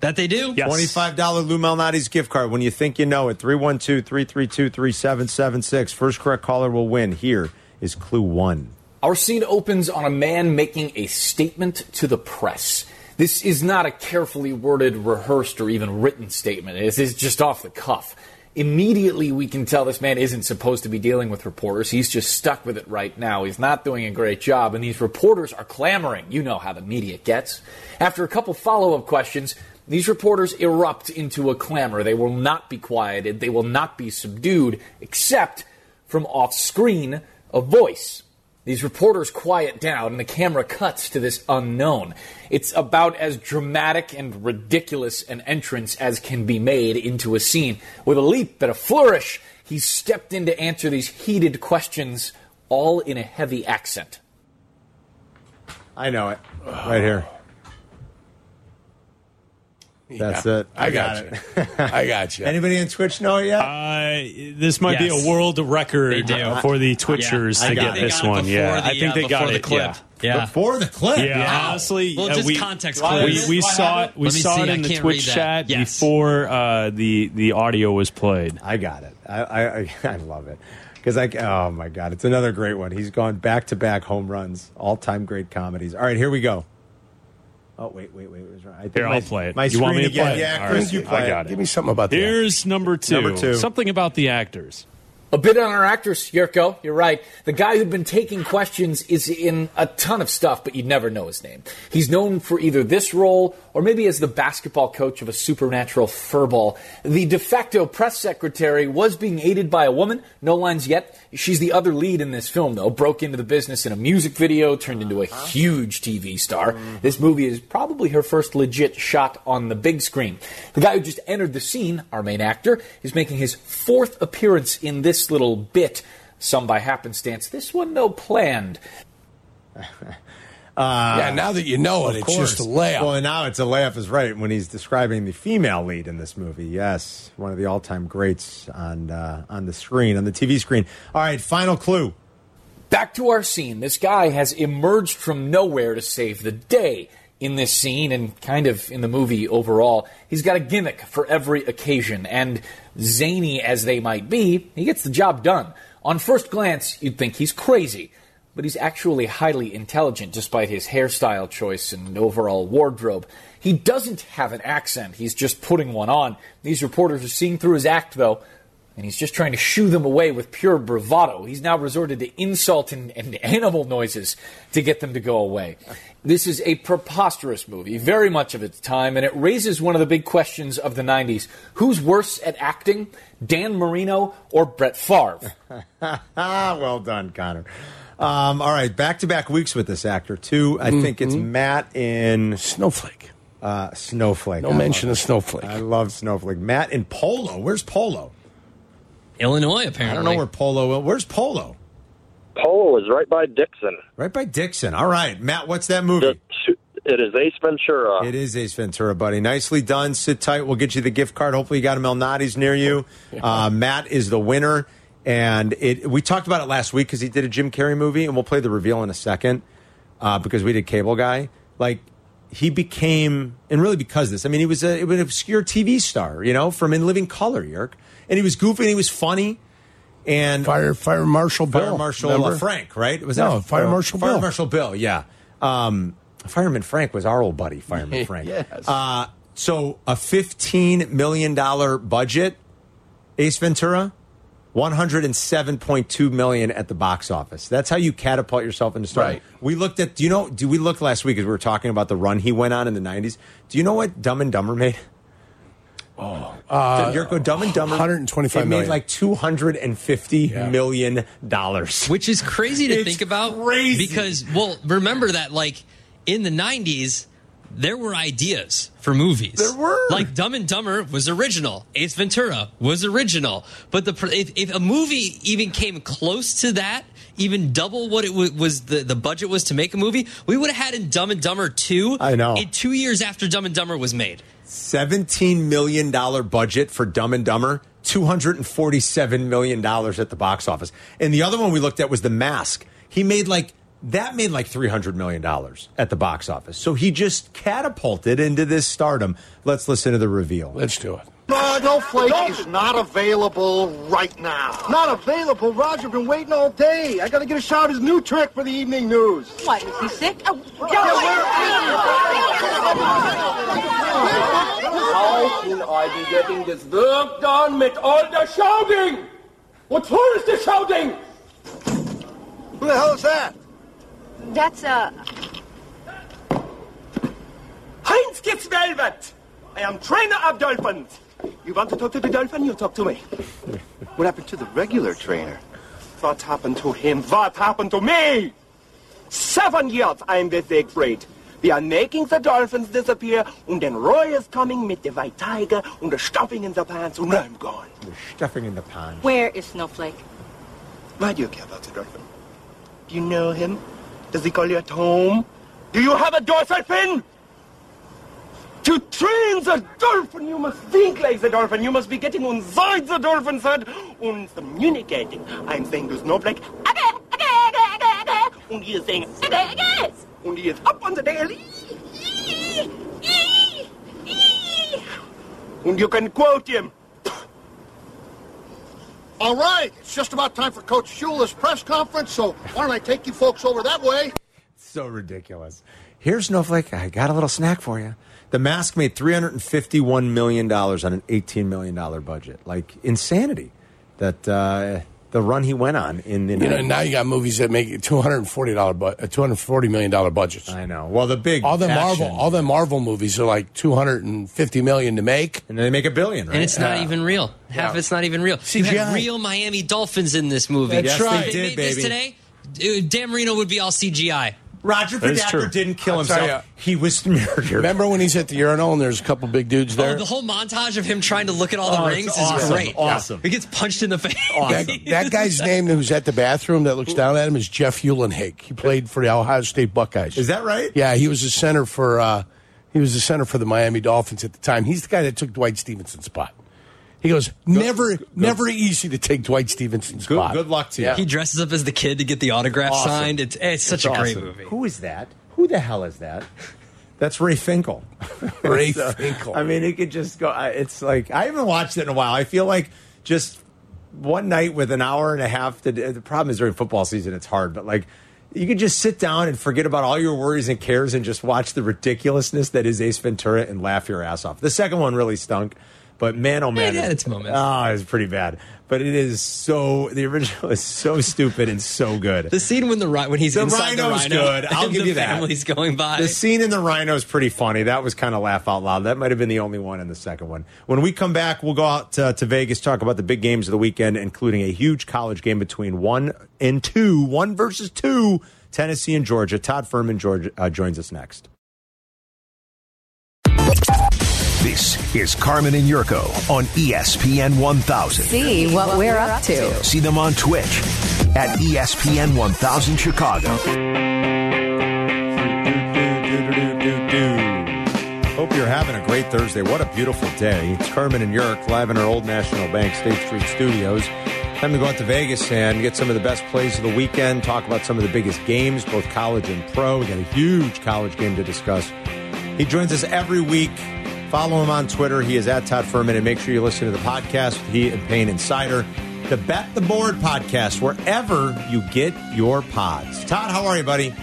[SPEAKER 8] That they do.
[SPEAKER 9] Yes.
[SPEAKER 4] $25 Lou Malnati's gift card. When you think you know it, 312 332 3776. First correct caller will win. Here is clue one.
[SPEAKER 10] Our scene opens on a man making a statement to the press. This is not a carefully worded, rehearsed, or even written statement. It is just off the cuff. Immediately, we can tell this man isn't supposed to be dealing with reporters. He's just stuck with it right now. He's not doing a great job, and these reporters are clamoring. You know how the media gets. After a couple follow up questions, these reporters erupt into a clamor. They will not be quieted, they will not be subdued, except from off screen, a voice. These reporters quiet down, and the camera cuts to this unknown. It's about as dramatic and ridiculous an entrance as can be made into a scene. With a leap and a flourish, he's stepped in to answer these heated questions, all in a heavy accent.
[SPEAKER 4] I know it. Right here. That's
[SPEAKER 5] Yeah.
[SPEAKER 4] it.
[SPEAKER 5] I got
[SPEAKER 4] it.
[SPEAKER 5] I got you.
[SPEAKER 4] Anybody on Twitch know it yet?
[SPEAKER 9] Uh, this might
[SPEAKER 8] Yes.
[SPEAKER 9] be a world record
[SPEAKER 8] They do.
[SPEAKER 9] for the Twitchers
[SPEAKER 4] I
[SPEAKER 9] to get this
[SPEAKER 8] They got it
[SPEAKER 9] one. Yeah,
[SPEAKER 8] the,
[SPEAKER 9] I think
[SPEAKER 8] uh,
[SPEAKER 9] they got
[SPEAKER 8] before the
[SPEAKER 9] it.
[SPEAKER 8] clip.
[SPEAKER 9] Yeah.
[SPEAKER 8] Yeah.
[SPEAKER 4] Before the clip.
[SPEAKER 9] Yeah,
[SPEAKER 8] Wow.
[SPEAKER 9] honestly,
[SPEAKER 8] Well,
[SPEAKER 9] uh,
[SPEAKER 8] just
[SPEAKER 9] we,
[SPEAKER 8] context
[SPEAKER 4] Why
[SPEAKER 8] clues.
[SPEAKER 9] we, we saw it. We saw
[SPEAKER 8] see,
[SPEAKER 9] it
[SPEAKER 8] I
[SPEAKER 9] in the Twitch chat
[SPEAKER 8] Yes.
[SPEAKER 9] before uh, the the audio was played.
[SPEAKER 4] I got it. I I, I, I love it because I oh my god, it's another great one. He's gone back to back home runs, all time great comedies. All right, here we go. Oh wait, wait, wait. wait I
[SPEAKER 9] Here, I'll play it.
[SPEAKER 4] My
[SPEAKER 9] You want me to play it?
[SPEAKER 4] Yeah, Chris,
[SPEAKER 9] right.
[SPEAKER 4] you play
[SPEAKER 9] I got
[SPEAKER 4] it.
[SPEAKER 5] Give me something about that.
[SPEAKER 9] Here's number two.
[SPEAKER 4] Number two.
[SPEAKER 9] Something about the actors.
[SPEAKER 10] A bit on our actors, Jurko. You're right. The guy who'd been taking questions is in a ton of stuff, but you'd never know his name. He's known for either this role or maybe as the basketball coach of a supernatural furball. The de facto press secretary was being aided by a woman. No lines yet. She's the other lead in this film, though. Broke into the business in a music video, turned into a uh-huh. huge TV star. Mm-hmm. This movie is probably her first legit shot on the big screen. The guy who just entered the scene, our main actor, is making his fourth appearance in this little bit. Some by happenstance. This one, though, planned.
[SPEAKER 5] yeah, now that you know it, it's just a layup.
[SPEAKER 4] Well, now it's a layup is right when he's describing the female lead in this movie. Yes, one of the all time greats on uh, on the screen on the TV screen. All right, final clue.
[SPEAKER 10] Back to our scene. This guy has emerged from nowhere to save the day. In this scene and kind of in the movie overall, he's got a gimmick for every occasion, and zany as they might be, he gets the job done. On first glance, you'd think he's crazy, but he's actually highly intelligent despite his hairstyle choice and overall wardrobe. He doesn't have an accent, he's just putting one on. These reporters are seeing through his act, though. And he's just trying to shoo them away with pure bravado. He's now resorted to insult and, and animal noises to get them to go away. This is a preposterous movie, very much of its time, and it raises one of the big questions of the 90s. Who's worse at acting, Dan Marino or Brett Favre?
[SPEAKER 4] well done, Connor. Um, all right, back to back weeks with this actor, too. I think it's Matt in
[SPEAKER 5] Snowflake.
[SPEAKER 4] uh, Snowflake.
[SPEAKER 5] No
[SPEAKER 4] I
[SPEAKER 5] mention of Snowflake.
[SPEAKER 4] I love Snowflake. Matt in Polo. Where's Polo?
[SPEAKER 8] Illinois, apparently.
[SPEAKER 4] I don't know where Polo. Where's Polo?
[SPEAKER 6] Polo is right by Dixon.
[SPEAKER 4] Right by Dixon. All right, Matt. What's that movie?
[SPEAKER 6] It is Ace Ventura.
[SPEAKER 4] It is Ace Ventura, buddy. Nicely done. Sit tight. We'll get you the gift card. Hopefully, you got a Malnati's near you. Uh, Matt is the winner, and it. We talked about it last week because he did a Jim Carrey movie, and we'll play the reveal in a second uh, because we did Cable Guy. Like he became, and really because of this. I mean, he was a, an obscure TV star, you know, from In Living Color, Yerk, and he was goofy and he was funny. And
[SPEAKER 5] Fire Fire Marshal Bill.
[SPEAKER 4] Fire Marshal uh, Frank, right? Was
[SPEAKER 5] No,
[SPEAKER 4] that
[SPEAKER 5] Fire
[SPEAKER 4] uh,
[SPEAKER 5] Marshal
[SPEAKER 4] Fire
[SPEAKER 5] Bill.
[SPEAKER 4] Marshal Bill, yeah. Um, Fireman Frank was our old buddy, Fireman Frank.
[SPEAKER 5] Yes.
[SPEAKER 4] Uh, so a fifteen million dollar budget, Ace Ventura, one hundred and seven point two million at the box office. That's how you catapult yourself into stardom.
[SPEAKER 5] Right.
[SPEAKER 4] We looked at. Do you know? Do we look last week as we were talking about the run he went on in the nineties? Do you know what Dumb and Dumber made? Oh, uh, Jurko, Dumb and Dumber,
[SPEAKER 5] 125
[SPEAKER 4] it made
[SPEAKER 5] million.
[SPEAKER 4] like two hundred and fifty million dollars.
[SPEAKER 8] Which is crazy to
[SPEAKER 4] It's
[SPEAKER 8] think about.
[SPEAKER 4] crazy.
[SPEAKER 8] Because, well, remember that, like, in the 90s, there were ideas for movies.
[SPEAKER 4] There were.
[SPEAKER 8] Like Dumb and Dumber was original. Ace Ventura was original. But the if, if a movie even came close to that, even double what it w- was the, the budget was to make a movie, we would have had in Dumb and Dumber 2
[SPEAKER 4] I know.
[SPEAKER 8] in two years after Dumb and Dumber was made.
[SPEAKER 4] Seventeen million dollar budget for Dumb and Dumber, two hundred and forty-seven million dollars at the box office. And the other one we looked at was The Mask. He made like that made like three hundred million dollars at the box office. So he just catapulted into this stardom. Let's listen to the reveal.
[SPEAKER 5] Let's do it.
[SPEAKER 11] No, no flake is not available right now. Not available? Roger, been waiting all day. I gotta get a shot of his new trick for the evening news.
[SPEAKER 12] What, is he sick? Oh,
[SPEAKER 11] How can I be getting this work done with all the shouting? What for is the shouting? Who the hell is that?
[SPEAKER 12] That's, a.
[SPEAKER 11] Heinz gets velvet. I am trainer of dolphins. You want to talk to the dolphin? You talk to me. what happened to the regular trainer? What happened to him? What happened to me? Seven years I'm with Siegfried. We are making the dolphins disappear, and then Roy is coming with the white tiger and the stuffing in the pants, and I'm gone.
[SPEAKER 4] The stuffing in the pond.
[SPEAKER 12] where is Snowflake?
[SPEAKER 11] Why do you care about the dolphin? Do you know him? Does he call you at home? Do you have a fin? To train the dolphin, you must think like the dolphin. You must be getting inside the dolphin's head and communicating. I'm saying to Snowflake, "Aga, aga, aga, aga, aga," and he is saying, "Aga, aga," and he is up on the tail. And you can quote him.
[SPEAKER 13] All right, it's just about time for Coach Shula's press conference, so why don't I take you folks over that way?
[SPEAKER 4] So ridiculous. Here's Snowflake. I got a little snack for you. The Mask made three hundred and fifty-one million dollars on an eighteen million dollar budget. Like insanity. That uh, the run he went on in the
[SPEAKER 5] You know, now you got movies that make two hundred and forty dollar, bu- two hundred forty million dollar budgets.
[SPEAKER 4] I know. Well, the big
[SPEAKER 5] all the
[SPEAKER 4] action-
[SPEAKER 5] Marvel, all the Marvel movies are like two hundred and fifty million to make,
[SPEAKER 4] and they make a billion, right?
[SPEAKER 8] And it's not even real. Half
[SPEAKER 5] Yeah.
[SPEAKER 8] it's not even real. You
[SPEAKER 5] CGI.
[SPEAKER 8] had real Miami Dolphins in this movie.
[SPEAKER 5] That's Yes, right.
[SPEAKER 8] If
[SPEAKER 5] they
[SPEAKER 8] they
[SPEAKER 5] did,
[SPEAKER 8] made this today, uh, Dan Marino would be all CGI.
[SPEAKER 4] Roger
[SPEAKER 5] That is true.
[SPEAKER 4] Didn't kill
[SPEAKER 5] I'll tell
[SPEAKER 4] himself. He was murdered.
[SPEAKER 5] Remember when he's at the urinal and there's a couple big dudes there?
[SPEAKER 8] Oh, the whole montage of him trying to look at all the
[SPEAKER 4] Oh, it's
[SPEAKER 8] rings is
[SPEAKER 4] awesome.
[SPEAKER 8] great.
[SPEAKER 4] Awesome.
[SPEAKER 8] He gets punched in the face.
[SPEAKER 5] that, that guy's name who's at the bathroom that looks down at him is Jeff Uhlenhake. He played for the Ohio State Buckeyes.
[SPEAKER 4] Is that right?
[SPEAKER 5] Yeah, he was the center for uh, he was the center for the Miami Dolphins at the time. He's the guy that took Dwight Stephenson's spot. He goes, never, never easy to take Dwight Stephenson's
[SPEAKER 4] Good,
[SPEAKER 5] spot.
[SPEAKER 4] good luck to you.
[SPEAKER 8] He dresses up as the kid to get the autograph
[SPEAKER 4] Awesome.
[SPEAKER 8] signed. It's, it's such
[SPEAKER 4] It's
[SPEAKER 8] a great movie.
[SPEAKER 4] Who is that? Who the hell is that? That's Ray Finkel.
[SPEAKER 5] Ray
[SPEAKER 4] So,
[SPEAKER 5] Finkel.
[SPEAKER 4] I mean, it could just go. It's like I haven't watched it in a while. I feel like just one night with an hour and a half. To, the problem is during football season, it's hard. But like, you could just sit down and forget about all your worries and cares and just watch the ridiculousness that is Ace Ventura and laugh your ass off. The second one really stunk. But man, oh man,
[SPEAKER 8] It had its moments.
[SPEAKER 4] Oh, it's pretty bad. But it is so the original is so stupid and so good.
[SPEAKER 8] The scene when the when he's
[SPEAKER 4] The
[SPEAKER 8] inside
[SPEAKER 4] rhino's
[SPEAKER 8] the rhino, is
[SPEAKER 4] good. I'll give
[SPEAKER 8] the
[SPEAKER 4] you that.
[SPEAKER 8] Family's going by.
[SPEAKER 4] The scene in the rhino is pretty funny. That was kind of laugh out loud. That might have been the only one in the second one. When we come back, we'll go out uh, to Vegas, talk about the big games of the weekend, including a huge college game between one and two, one versus two, Tennessee and Georgia. Todd Fuhrman Georgia, uh, joins us next.
[SPEAKER 2] This is Carmen and Jurko on ESPN 1000.
[SPEAKER 3] See what we're up to.
[SPEAKER 2] See them on Twitch at ESPN 1000 Chicago.
[SPEAKER 4] Hope you're having a great Thursday. What a beautiful day. It's Carmen and Yerk live in our old National Bank State Street studios. Time to go out to Vegas and get some of the best plays of the weekend, talk about some of the biggest games, both college and pro. We got a huge college game to discuss. He joins us every week. Follow him on Twitter. He is at Todd Fuhrman. And make sure you listen to the podcast he and Payne Insider, the Bet the Board podcast, wherever you get your pods. Todd, how are you, buddy?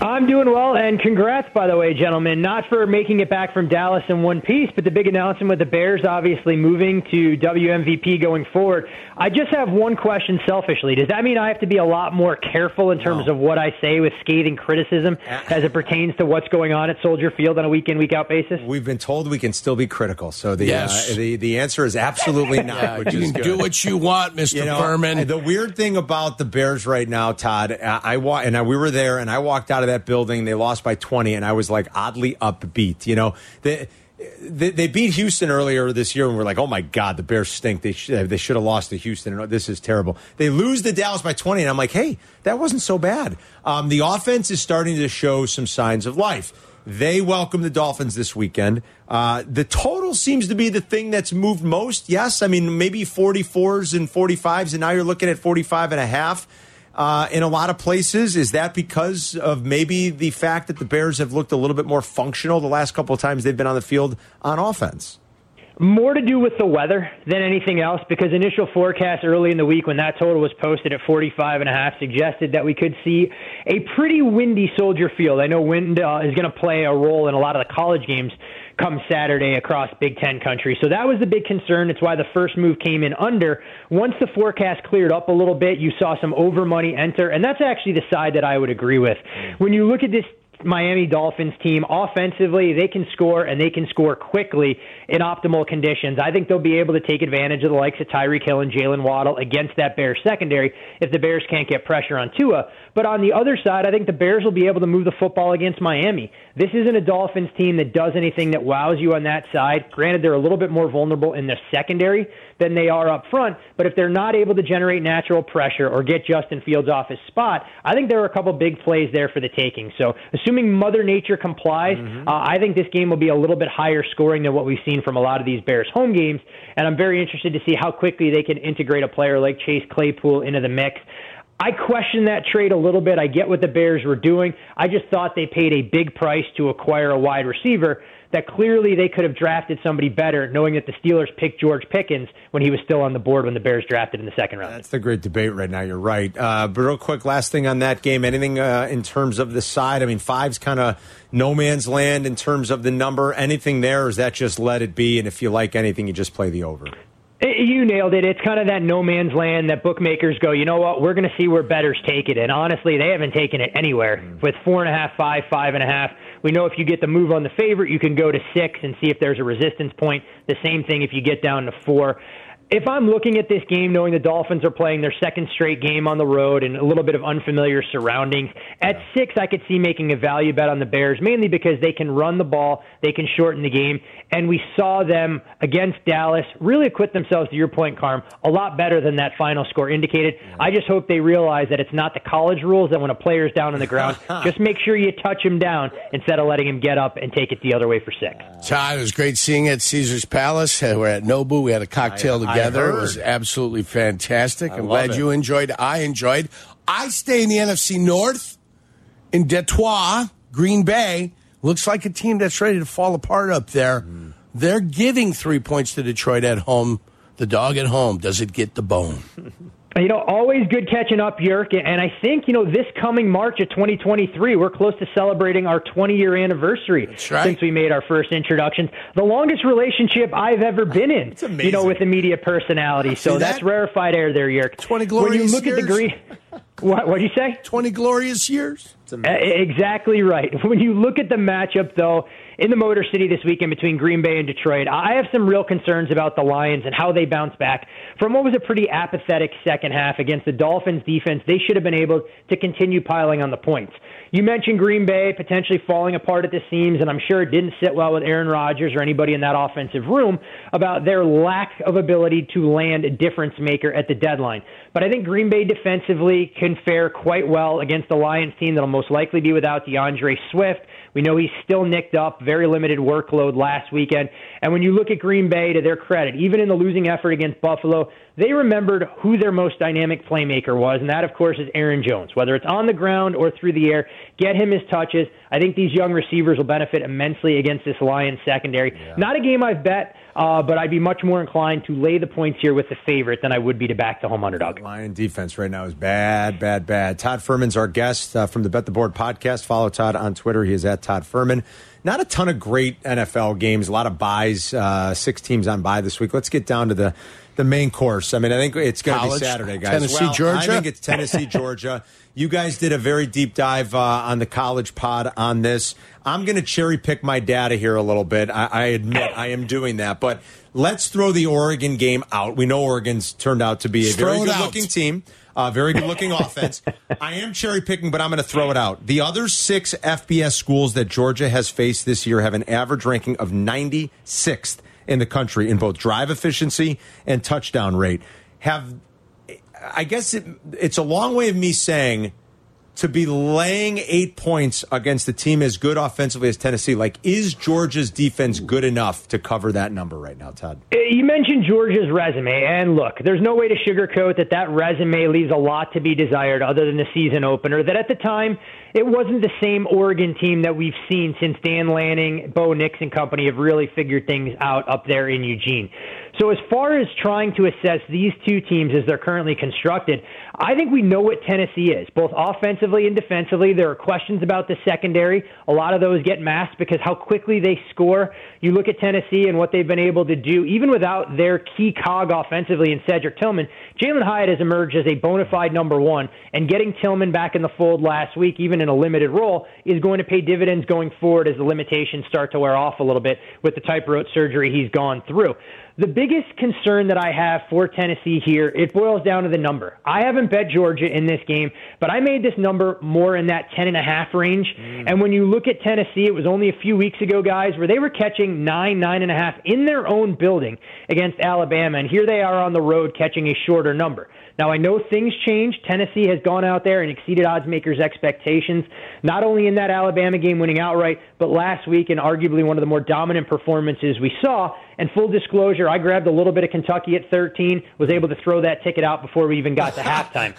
[SPEAKER 14] I'm doing well, and congrats, by the way, gentlemen. Not for making it back from Dallas in one piece, but the big announcement with the Bears obviously moving to WMVP going forward. I just have one question selfishly. Does that mean I have to be a lot more careful in terms of what I say with scathing criticism as it pertains to what's going on at Soldier Field on a week in, week out basis?
[SPEAKER 4] We've been told we can still be critical. So the
[SPEAKER 5] Yes.
[SPEAKER 4] uh, the the answer is absolutely not.
[SPEAKER 5] Yeah,
[SPEAKER 4] which
[SPEAKER 5] you
[SPEAKER 4] is
[SPEAKER 5] can
[SPEAKER 4] good.
[SPEAKER 5] do what you want, Mr.
[SPEAKER 4] You know,
[SPEAKER 5] Fuhrman.
[SPEAKER 4] The weird thing about the Bears right now, Todd, I, I wa- and I, we were there, and I walked out of that building. They lost by twenty, and I was like oddly upbeat. You know, they, they, they beat Houston earlier this year, and we're like, oh my god, the Bears stink. They should they should have lost to Houston. and This is terrible. They lose to Dallas by twenty, and I'm like, hey, that wasn't so bad. Um, the offense is starting to show some signs of life. They welcome the Dolphins this weekend. Uh, the total seems to be the thing that's moved most. Yes, I mean maybe 44s and 45s, and now you're looking at 45 and a half uh, in a lot of places. Is that because of maybe the fact that the Bears have looked a little bit more functional the last couple of times they've been on the field on offense?
[SPEAKER 14] More to do with the weather than anything else because initial forecasts early in the week when that total was posted at 45 and a half suggested that we could see a pretty windy Soldier Field. I know wind uh, is going to play a role in a lot of the college games come Saturday across Big Ten country. So that was the big concern. It's why the first move came in under. Once the forecast cleared up a little bit, you saw some over money enter, and that's actually the side that I would agree with. When you look at this Miami Dolphins team offensively, they can score and they can score quickly in optimal conditions. I think they'll be able to take advantage of the likes of Tyreek Hill and Jalen Waddle against that Bears secondary if the Bears can't get pressure on Tua. But on the other side, I think the Bears will be able to move the football against Miami. This isn't a Dolphins team that does anything that wows you on that side. Granted, they're a little bit more vulnerable in the secondary than they are up front, but if they're not able to generate natural pressure or get Justin Fields off his spot, I think there are a couple big plays there for the taking. So, assuming Mother Nature complies, uh, I think this game will be a little bit higher scoring than what we've seen from a lot of these Bears home games, and I'm very interested to see how quickly they can integrate a player like Chase Claypool into the mix. I question that trade a little bit. I get what the Bears were doing. I just thought they paid a big price to acquire a wide receiver that clearly they could have drafted somebody better, knowing that the Steelers picked George Pickens when he was still on the board when the Bears drafted in the second round.
[SPEAKER 4] That's the great debate right now. You're right. Uh, but real quick, last thing on that game. Anything uh, in terms of the side? I mean, five's kind of no man's land in terms of the number. Anything there? Or is that just let it be? And if you like anything, you just play the over.
[SPEAKER 14] Eh, You nailed it. It's kind of that no man's land that bookmakers go, you know what, we're going to see where betters take it. And honestly, they haven't taken it anywhere. With four and a half, five, five and a half, we know if you get the move on the favorite, you can go to six and see if there's a resistance point. The same thing if you get down to four. If I'm looking at this game knowing the Dolphins are playing their second straight game on the road and a little bit of unfamiliar surroundings, at six, I could see making a value bet on the Bears, mainly because they can run the ball, they can shorten the game, and we saw them against Dallas really acquit themselves, to your point, Carm, a lot better than that final score indicated. I just hope they realize that it's not the college rules that when a player's down on the ground, just make sure you touch him down instead of letting him get up and take it the other way for six.
[SPEAKER 5] Todd, it was great seeing you at Caesar's Palace. We're at Nobu. We had a cocktail
[SPEAKER 4] I- I
[SPEAKER 5] together. it was absolutely fantastic. I'm glad
[SPEAKER 4] it.
[SPEAKER 5] you enjoyed. I enjoyed. I stay in the NFC North in Detroit, Green Bay. Looks like a team that's ready to fall apart up there.
[SPEAKER 4] Mm.
[SPEAKER 5] They're giving three points to Detroit at home. The dog at home does it get the bone?
[SPEAKER 14] You know, always good catching up, Yerk. And I think, you know, this coming March of 2023, we're close to celebrating our 20 year anniversary
[SPEAKER 5] right.
[SPEAKER 14] since we made our first introductions. The longest relationship I've ever been in, it's amazing. you know, with a media personality. So
[SPEAKER 5] See
[SPEAKER 14] that's rarefied air there, Yerk.
[SPEAKER 5] 20
[SPEAKER 14] When
[SPEAKER 5] glorious
[SPEAKER 14] you look at the
[SPEAKER 5] years.
[SPEAKER 14] green. What what do you say?
[SPEAKER 5] 20 glorious years.
[SPEAKER 14] Exactly right. When you look at the matchup, though, in the Motor City this weekend between Green Bay and Detroit, I have some real concerns about the Lions and how they bounce back from what was a pretty apathetic second half against the Dolphins defense. They should have been able to continue piling on the points. You mentioned Green Bay potentially falling apart at the seams, and I'm sure it didn't sit well with Aaron Rodgers or anybody in that offensive room about their lack of ability to land a difference maker at the deadline. But I think Green Bay defensively can fare quite well against the Lions team that'll most likely be without D'Andre Swift. We know he's still nicked up, very limited workload last weekend. And when you look at Green Bay, to their credit, even in the losing effort against Buffalo, they remembered who their most dynamic playmaker was, and that, of course, is Aaron Jones. Whether it's on the ground or through the air, get him his touches. I think these young receivers will benefit immensely against this Lions secondary. Not a game I've bet, uh, but I'd be much more inclined to lay the points here with the favorite than I would be to back the home underdog.
[SPEAKER 4] Lion defense right now is bad, bad, bad. Todd Fuhrman's our guest uh, from the Bet the Board podcast. Follow Todd on Twitter. He is at Todd Fuhrman. Not a ton of great NFL games, a lot of buys, uh, six teams on buy this week. Let's get down to the, the main course. I mean, I think it's going to be Saturday, guys.
[SPEAKER 5] Tennessee,
[SPEAKER 4] Well,
[SPEAKER 5] Georgia?
[SPEAKER 4] I think it's Tennessee, Georgia. You guys did a very deep dive uh, on the college pod on this. I'm going to cherry pick my data here a little bit. I, I admit I am doing that, but let's throw the Oregon game out. We know Oregon's turned out to be a
[SPEAKER 5] Just
[SPEAKER 4] very good
[SPEAKER 5] out.
[SPEAKER 4] looking team. Uh, very good looking offense. I am cherry picking, but I'm going to throw it out. The other six FBS schools that Georgia has faced this year have an average ranking of 96th in the country in both drive efficiency and touchdown rate. Have I guess it, it's a long way of me saying to be laying eight points against a team as good offensively as Tennessee. Like, is Georgia's defense good enough to cover that number right now, Todd?
[SPEAKER 14] Uh, You mentioned Georgia's resume, and look, there's no way to sugarcoat that that resume leaves a lot to be desired other than the season opener. That at the time, it wasn't the same Oregon team that we've seen since Dan Lanning, Bo Nix, and company have really figured things out up there in Eugene. So, as far as trying to assess these two teams as they're currently constructed, I think we know what Tennessee is, both offensively and defensively. There are questions about the secondary. A lot of those get masked because how quickly they score. You look at Tennessee and what they've been able to do, even without their key cog offensively in Cedric Tillman. Jalin Hyatt has emerged as a bona fide number one, and getting Tillman back in the fold last week, even in a limited role, is going to pay dividends going forward as the limitations start to wear off a little bit with the tightrope surgery he's gone through. The biggest concern that I have for Tennessee here, it boils down to the number. I haven't bet Georgia in this game, but I made this number more in that 10 and a half range. Mm. And when you look at Tennessee, it was only a few weeks ago, guys, where they were catching nine, nine and a half in their own building against Alabama. And here they are on the road catching a shorter number. Now, I know things change. Tennessee has gone out there and exceeded odds makers' expectations, not only in that Alabama game winning outright, but last week in arguably one of the more dominant performances we saw. And full disclosure, I grabbed a little bit of Kentucky at 13, was able to throw that ticket out before we even got to halftime.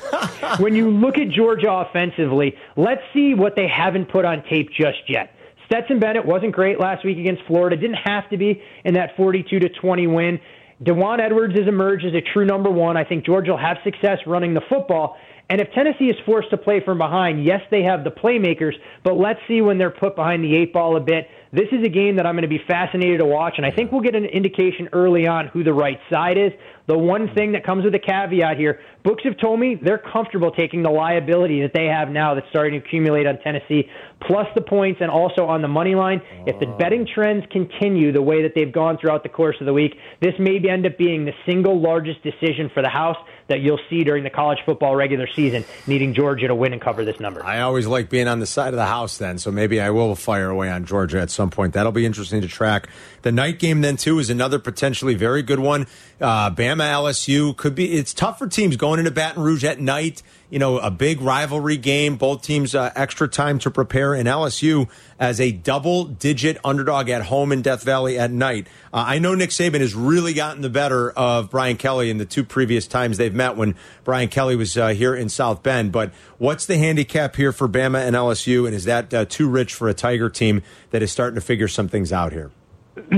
[SPEAKER 14] when you look at Georgia offensively, let's see what they haven't put on tape just yet. Stetson Bennett wasn't great last week against Florida. Didn't have to be in that 42 to 20 win. Dewan Edwards has emerged as a true number one. I think Georgia will have success running the football. And if Tennessee is forced to play from behind, yes, they have the playmakers, but let's see when they're put behind the eight ball a bit. This is a game that I'm going to be fascinated to watch, and I think we'll get an indication early on who the right side is. The one thing that comes with a caveat here, books have told me they're comfortable taking the liability that they have now that's starting to accumulate on Tennessee, plus the points and also on the money line. If the oh. betting trends continue the way that they've gone throughout the course of the week, this may end up being the single largest decision for the House that you'll see during the college football regular season, needing Georgia to win and cover this number.
[SPEAKER 4] I always like being on the side of the house then, so maybe I will fire away on Georgia at some point. That'll be interesting to track. The night game then too is another potentially very good one. Uh, Bama LSU could be. It's tough for teams going into Baton Rouge at night. You know, a big rivalry game. Both teams uh, extra time to prepare, and LSU as a double-digit underdog at home in Death Valley at night. Uh, I know Nick Saban has really gotten the better of Brian Kelly in the two previous times they've met when Brian Kelly was uh, here in South Bend. But what's the handicap here for Bama and LSU, and is that uh, too rich for a Tiger team that is starting to figure some things out here?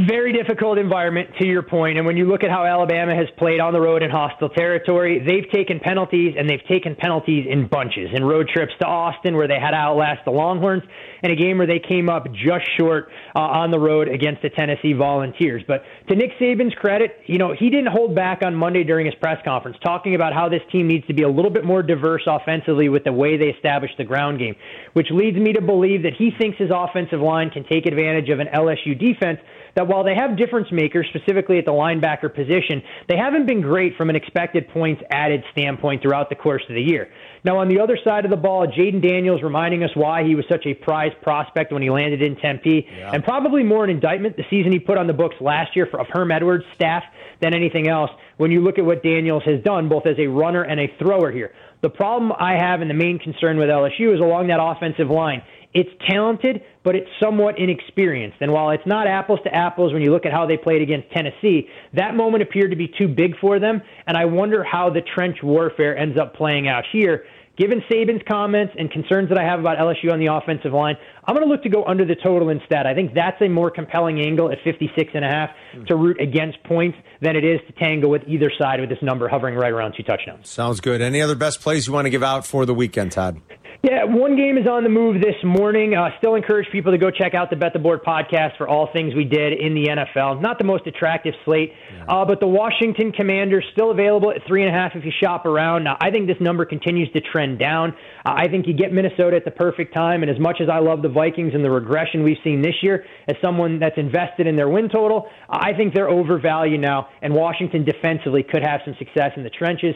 [SPEAKER 14] Very difficult environment, to your point. And when you look at how Alabama has played on the road in hostile territory, they've taken penalties, and they've taken penalties in bunches. In road trips to Austin, where they had to outlast the Longhorns, and a game where they came up just short uh, on the road against the Tennessee Volunteers. But to Nick Saban's credit, you know, he didn't hold back on Monday during his press conference, talking about how this team needs to be a little bit more diverse offensively with the way they establish the ground game, which leads me to believe that he thinks his offensive line can take advantage of an LSU defense that while they have difference makers, specifically at the linebacker position, they haven't been great from an expected points added standpoint throughout the course of the year. Now, on the other side of the ball, Jayden Daniels reminding us why he was such a prized prospect when he landed in Tempe,
[SPEAKER 15] Yeah.
[SPEAKER 14] and probably more an indictment the season he put on the books last year for, of Herm Edwards' staff than anything else when you look at what Daniels has done, both as a runner and a thrower here. The problem I have and the main concern with LSU is along that offensive line. It's talented, but it's somewhat inexperienced. And while it's not apples to apples when you look at how they played against Tennessee, that moment appeared to be too big for them. And I wonder how the trench warfare ends up playing out here. Given Saban's comments and concerns that I have about LSU on the offensive line, I'm going to look to go under the total instead. I think that's a more compelling angle at 56 and a half hmm. to root against points than it is to tangle with either side with this number hovering right around two touchdowns.
[SPEAKER 4] Sounds good. Any other best plays you want to give out for the weekend, Todd?
[SPEAKER 14] Yeah, one game is on the move this morning. Uh, still encourage people to go check out the Bet the Board podcast for all things we did in the NFL. Not the most attractive slate, uh, but the Washington Commanders still available at three and a half if you shop around. Now, I think this number continues to trend down. Uh, I think you get Minnesota at the perfect time. And as much as I love the Vikings and the regression we've seen this year, as someone that's invested in their win total, I think they're overvalued now. And Washington defensively could have some success in the trenches.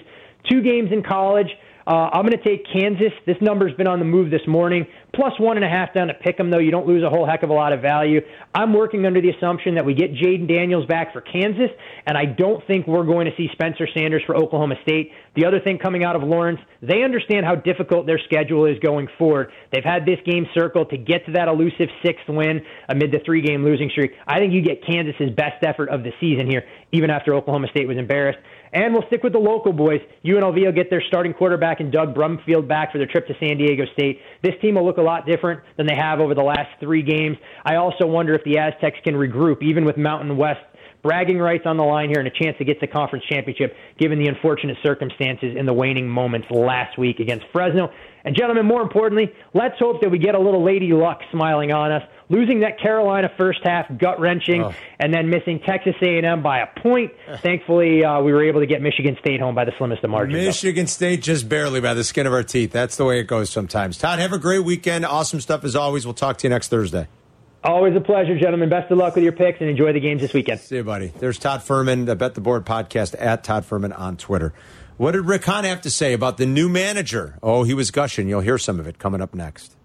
[SPEAKER 14] Two games in college. Uh, I'm going to take Kansas. This number's been on the move this morning. Plus one and a half down to pick 'em, though. You don't lose a whole heck of a lot of value. I'm working under the assumption that we get Jalon Daniels back for Kansas, and I don't think we're going to see Spencer Sanders for Oklahoma State. The other thing coming out of Lawrence, they understand how difficult their schedule is going forward. They've had this game circled to get to that elusive sixth win amid the three game losing streak. I think you get Kansas's best effort of the season here, even after Oklahoma State was embarrassed. And we'll stick with the local boys. UNLV will get their starting quarterback and Doug Brumfield back for their trip to San Diego State. This team will look a lot different than they have over the last three games. I also wonder if the Aztecs can regroup, even with Mountain West bragging rights on the line here and a chance to get the conference championship, given the unfortunate circumstances in the waning moments last week against Fresno. And gentlemen, more importantly, let's hope that we get a little Lady Luck smiling on us. Losing that Carolina first half, gut wrenching,
[SPEAKER 4] Oh.
[SPEAKER 14] and then missing Texas A&M by a point. Thankfully, uh, we were able to get Michigan State home by the slimmest of margins. though.
[SPEAKER 4] Michigan State just barely by the skin of our teeth. That's the way it goes sometimes. Todd, have a great weekend. Awesome stuff as always. We'll talk to you next Thursday.
[SPEAKER 14] Always a pleasure, gentlemen. Best of luck with your picks and enjoy the games this weekend.
[SPEAKER 4] See you, buddy. There's Todd Fuhrman, the Bet the Board podcast at Todd Fuhrman on Twitter. What did Rick Hahn have to say about the new manager? Oh, he was gushing. You'll hear some of it coming up next.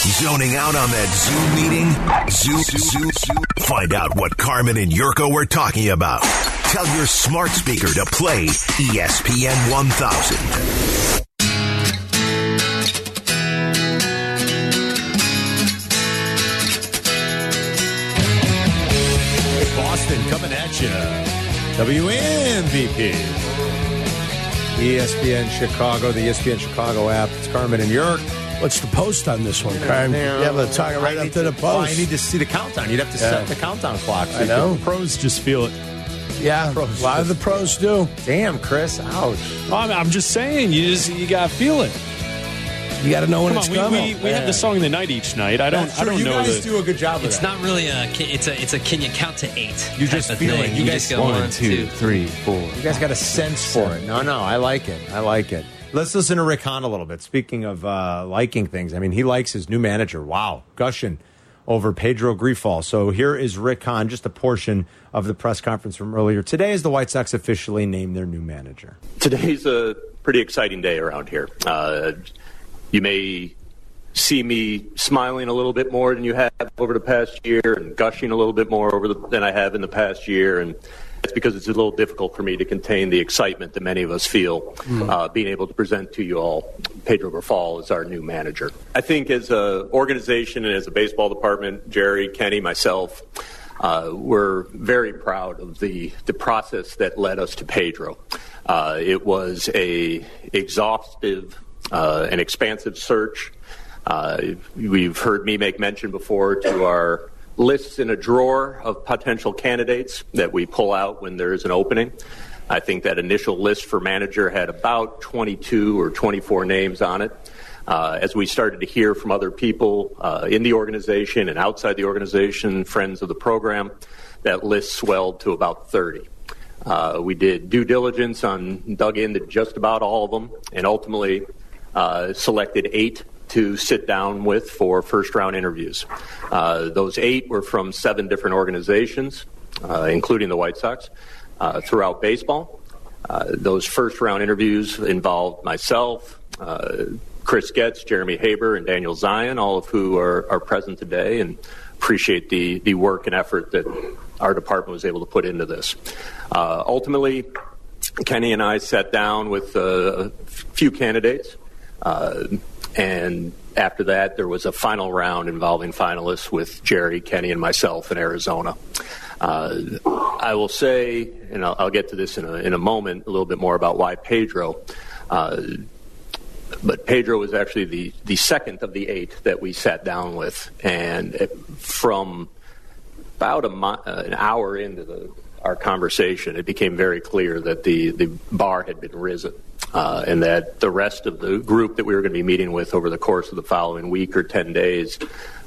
[SPEAKER 2] Zoning out on that Zoom meeting? Zoom, Zoom, Zoom. Find out what Carmen and Jurko were talking about. Tell your smart speaker to play ESPN 1000.
[SPEAKER 4] Boston coming at you. WMVP. ESPN Chicago, the ESPN Chicago app. It's Carmen and Yerk.
[SPEAKER 5] What's the post on this one, Carmen? You have to talk right
[SPEAKER 4] I
[SPEAKER 5] up to the
[SPEAKER 4] Oh, I need to see the countdown. You'd have to
[SPEAKER 5] Yeah.
[SPEAKER 4] set the countdown clock. so
[SPEAKER 5] I know.
[SPEAKER 4] can-
[SPEAKER 9] Pros just feel it.
[SPEAKER 5] Yeah, a lot of the pros do.
[SPEAKER 4] Damn, Chris. Ouch.
[SPEAKER 9] Oh, I'm, I'm just saying, you just you got to feel it.
[SPEAKER 5] You got to know when
[SPEAKER 9] Come
[SPEAKER 5] it's
[SPEAKER 9] on, we,
[SPEAKER 5] coming.
[SPEAKER 9] we, we have the song of the night each night. I don't.
[SPEAKER 4] That's
[SPEAKER 9] I don't
[SPEAKER 4] you
[SPEAKER 9] know
[SPEAKER 4] guys
[SPEAKER 9] the.
[SPEAKER 4] do a good job of it.
[SPEAKER 8] It's
[SPEAKER 4] that.
[SPEAKER 8] not really a. It's a. It's a. Can you count to eight?
[SPEAKER 4] You just
[SPEAKER 8] of
[SPEAKER 4] feel it. You
[SPEAKER 8] You
[SPEAKER 4] guys-
[SPEAKER 8] just go one, two.
[SPEAKER 9] three, four.
[SPEAKER 4] You guys got a sense for it. No, no, I like it. I like it. Let's listen to Rick Hahn a little bit. Speaking of uh, liking things, I mean, he likes his new manager. Wow, gushing over Pedro Grifol. So here is Rick Hahn, just a portion of the press conference from earlier today as the White Sox officially named their new manager.
[SPEAKER 15] Today's a pretty exciting day around here. Uh, you may see me smiling a little bit more than you have over the past year and gushing a little bit more over the, than I have in the past year. And it's because it's a little difficult for me to contain the excitement that many of us feel uh, being able to present to you all Pedro Grifol as our new manager. I think as an organization and as a baseball department, Jerry, Kenny, myself, uh, we're very proud of the, the process that led us to Pedro. Uh, it was a exhaustive uh, and expansive search. Uh, we've heard me make mention before to our lists in a drawer of potential candidates that we pull out when there is an opening. I think that initial list for manager had about 22 or 24 names on it. Uh, as we started to hear from other people uh, in the organization and outside the organization, friends of the program, that list swelled to about 30. Uh, we did due diligence on, dug into just about all of them, and ultimately uh, selected eight to sit down with for first round interviews. Uh, those eight were from seven different organizations, uh, including the White Sox, uh, throughout baseball. Uh, those first round interviews involved myself, uh, Chris Getz, Jeremy Haber, and Daniel Zien, all of who are, are present today, and appreciate the, the work and effort that our department was able to put into this. Uh, ultimately, Kenny and I sat down with a few candidates. Uh, and after that, there was a final round involving finalists with Jerry, Kenny, and myself in Arizona. Uh, I will say, and I'll, I'll, get to this in a, in a moment, a little bit more about why Pedro. Uh, but Pedro was actually the, the second of the eight that we sat down with. And from about a uh, an hour into the, our conversation, it became very clear that the, the bar had been risen uh, and that the rest of the group that we were going to be meeting with over the course of the following week or 10 days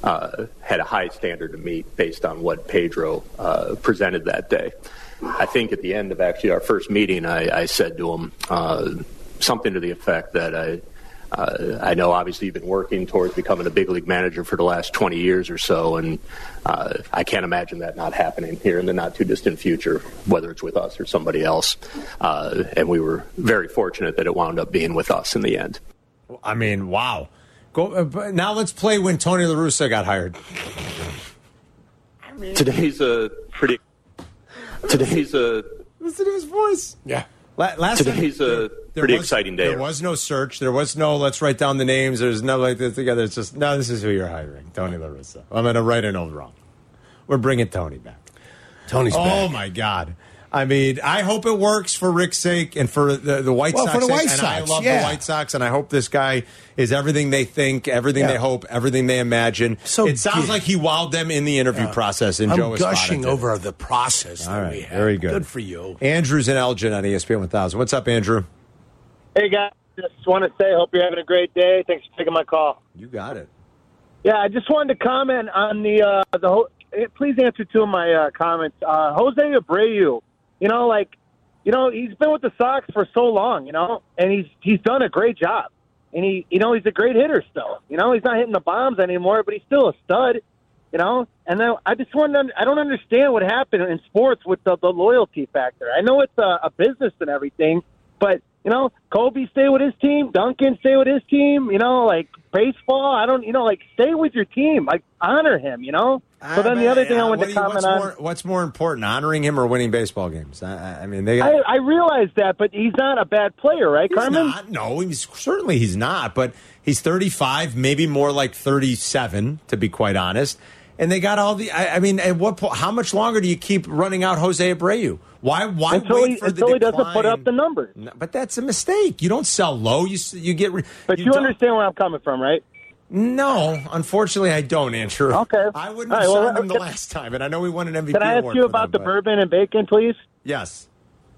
[SPEAKER 15] uh, had a high standard to meet based on what Pedro uh, presented that day. I think at the end of actually our first meeting, I, I said to him uh, something to the effect that I, uh, I know obviously you've been working towards becoming a big league manager for the last 20 years or so, and uh, I can't imagine that not happening here in the not too distant future, whether it's with us or somebody else. Uh, and we were very fortunate that it wound up being with us in the end.
[SPEAKER 4] I mean, wow. Go, uh, now let's play when Tony La Russa got hired.
[SPEAKER 15] Today's a pretty. Today's a.
[SPEAKER 4] Listen to his voice.
[SPEAKER 5] Yeah.
[SPEAKER 4] Last
[SPEAKER 15] Today's
[SPEAKER 4] time,
[SPEAKER 15] a pretty
[SPEAKER 4] was,
[SPEAKER 15] exciting day.
[SPEAKER 4] There was no search. There was no let's write down the names. There's no like this together. It's just no. This is who you're hiring, Tony La Russa. I'm going to write an over wrong. We're bringing Tony back.
[SPEAKER 5] Tony's
[SPEAKER 4] oh
[SPEAKER 5] back.
[SPEAKER 4] my god. I mean, I hope it works for Rick's sake and for the, the White
[SPEAKER 5] Well,
[SPEAKER 4] Sox.
[SPEAKER 5] for the
[SPEAKER 4] sake,
[SPEAKER 5] White
[SPEAKER 4] and
[SPEAKER 5] Sox,
[SPEAKER 4] I love
[SPEAKER 5] yeah.
[SPEAKER 4] the White Sox, and I hope this guy is everything they think, everything
[SPEAKER 5] Yeah.
[SPEAKER 4] they hope, everything they imagine.
[SPEAKER 5] So
[SPEAKER 4] it sounds
[SPEAKER 5] good.
[SPEAKER 4] like he wowed them in the interview process. And
[SPEAKER 5] I'm
[SPEAKER 4] Joe Espada
[SPEAKER 5] gushing
[SPEAKER 4] did.
[SPEAKER 5] over the process
[SPEAKER 4] All
[SPEAKER 5] that
[SPEAKER 4] right,
[SPEAKER 5] we had.
[SPEAKER 4] very good.
[SPEAKER 5] Good for you.
[SPEAKER 4] Andrew's in Elgin on ESPN 1000. What's up, Andrew?
[SPEAKER 16] Hey guys, just want to say, hope you're having a great day. Thanks for taking my call.
[SPEAKER 4] You got it.
[SPEAKER 16] Yeah, I just wanted to comment on the uh, the. Ho- eh, please answer two of my uh, comments. Uh, Jose Abreu, you know, like, you know, he's been with the Sox for so long, you know, and he's he's done a great job, and he, you know, he's a great hitter still. You know, he's not hitting the bombs anymore, but he's still a stud. You know, and then I just want to, I don't understand what happened in sports with the, the loyalty factor. I know it's a, a business and everything, but you know, Kobe stay with his team, Duncan stay with his team. You know, like baseball, I don't, you know, like stay with your team, like honor him. You know. So ah, then the other thing I
[SPEAKER 4] uh, want
[SPEAKER 16] to comment
[SPEAKER 4] what's
[SPEAKER 16] on.
[SPEAKER 4] More, what's more important, honoring him or winning baseball games? I, I- mean, they.
[SPEAKER 16] I, I realize that, but he's not a bad player, right,
[SPEAKER 4] He's
[SPEAKER 16] Carmen?
[SPEAKER 4] not. No, he's certainly he's not. But he's 35, maybe more like 37, to be quite honest. And they got all the. I, I mean, at what point? How much longer do you keep running out Jose Abreu? Why? Why
[SPEAKER 16] until
[SPEAKER 4] wait
[SPEAKER 16] he,
[SPEAKER 4] for
[SPEAKER 16] until
[SPEAKER 4] the
[SPEAKER 16] he doesn't put up the numbers.
[SPEAKER 4] No, but that's a mistake. You don't sell low. You you get. Re-
[SPEAKER 16] But you,
[SPEAKER 4] don't-
[SPEAKER 16] understand where I'm coming from, right?
[SPEAKER 4] No, unfortunately, I don't, Andrew.
[SPEAKER 16] Okay.
[SPEAKER 4] I wouldn't
[SPEAKER 16] All
[SPEAKER 4] have
[SPEAKER 16] right, well,
[SPEAKER 4] him the last time, and I know we won an MVP
[SPEAKER 16] Can I ask you about
[SPEAKER 4] them,
[SPEAKER 16] the
[SPEAKER 4] but-
[SPEAKER 16] bourbon and bacon, please?
[SPEAKER 4] Yes.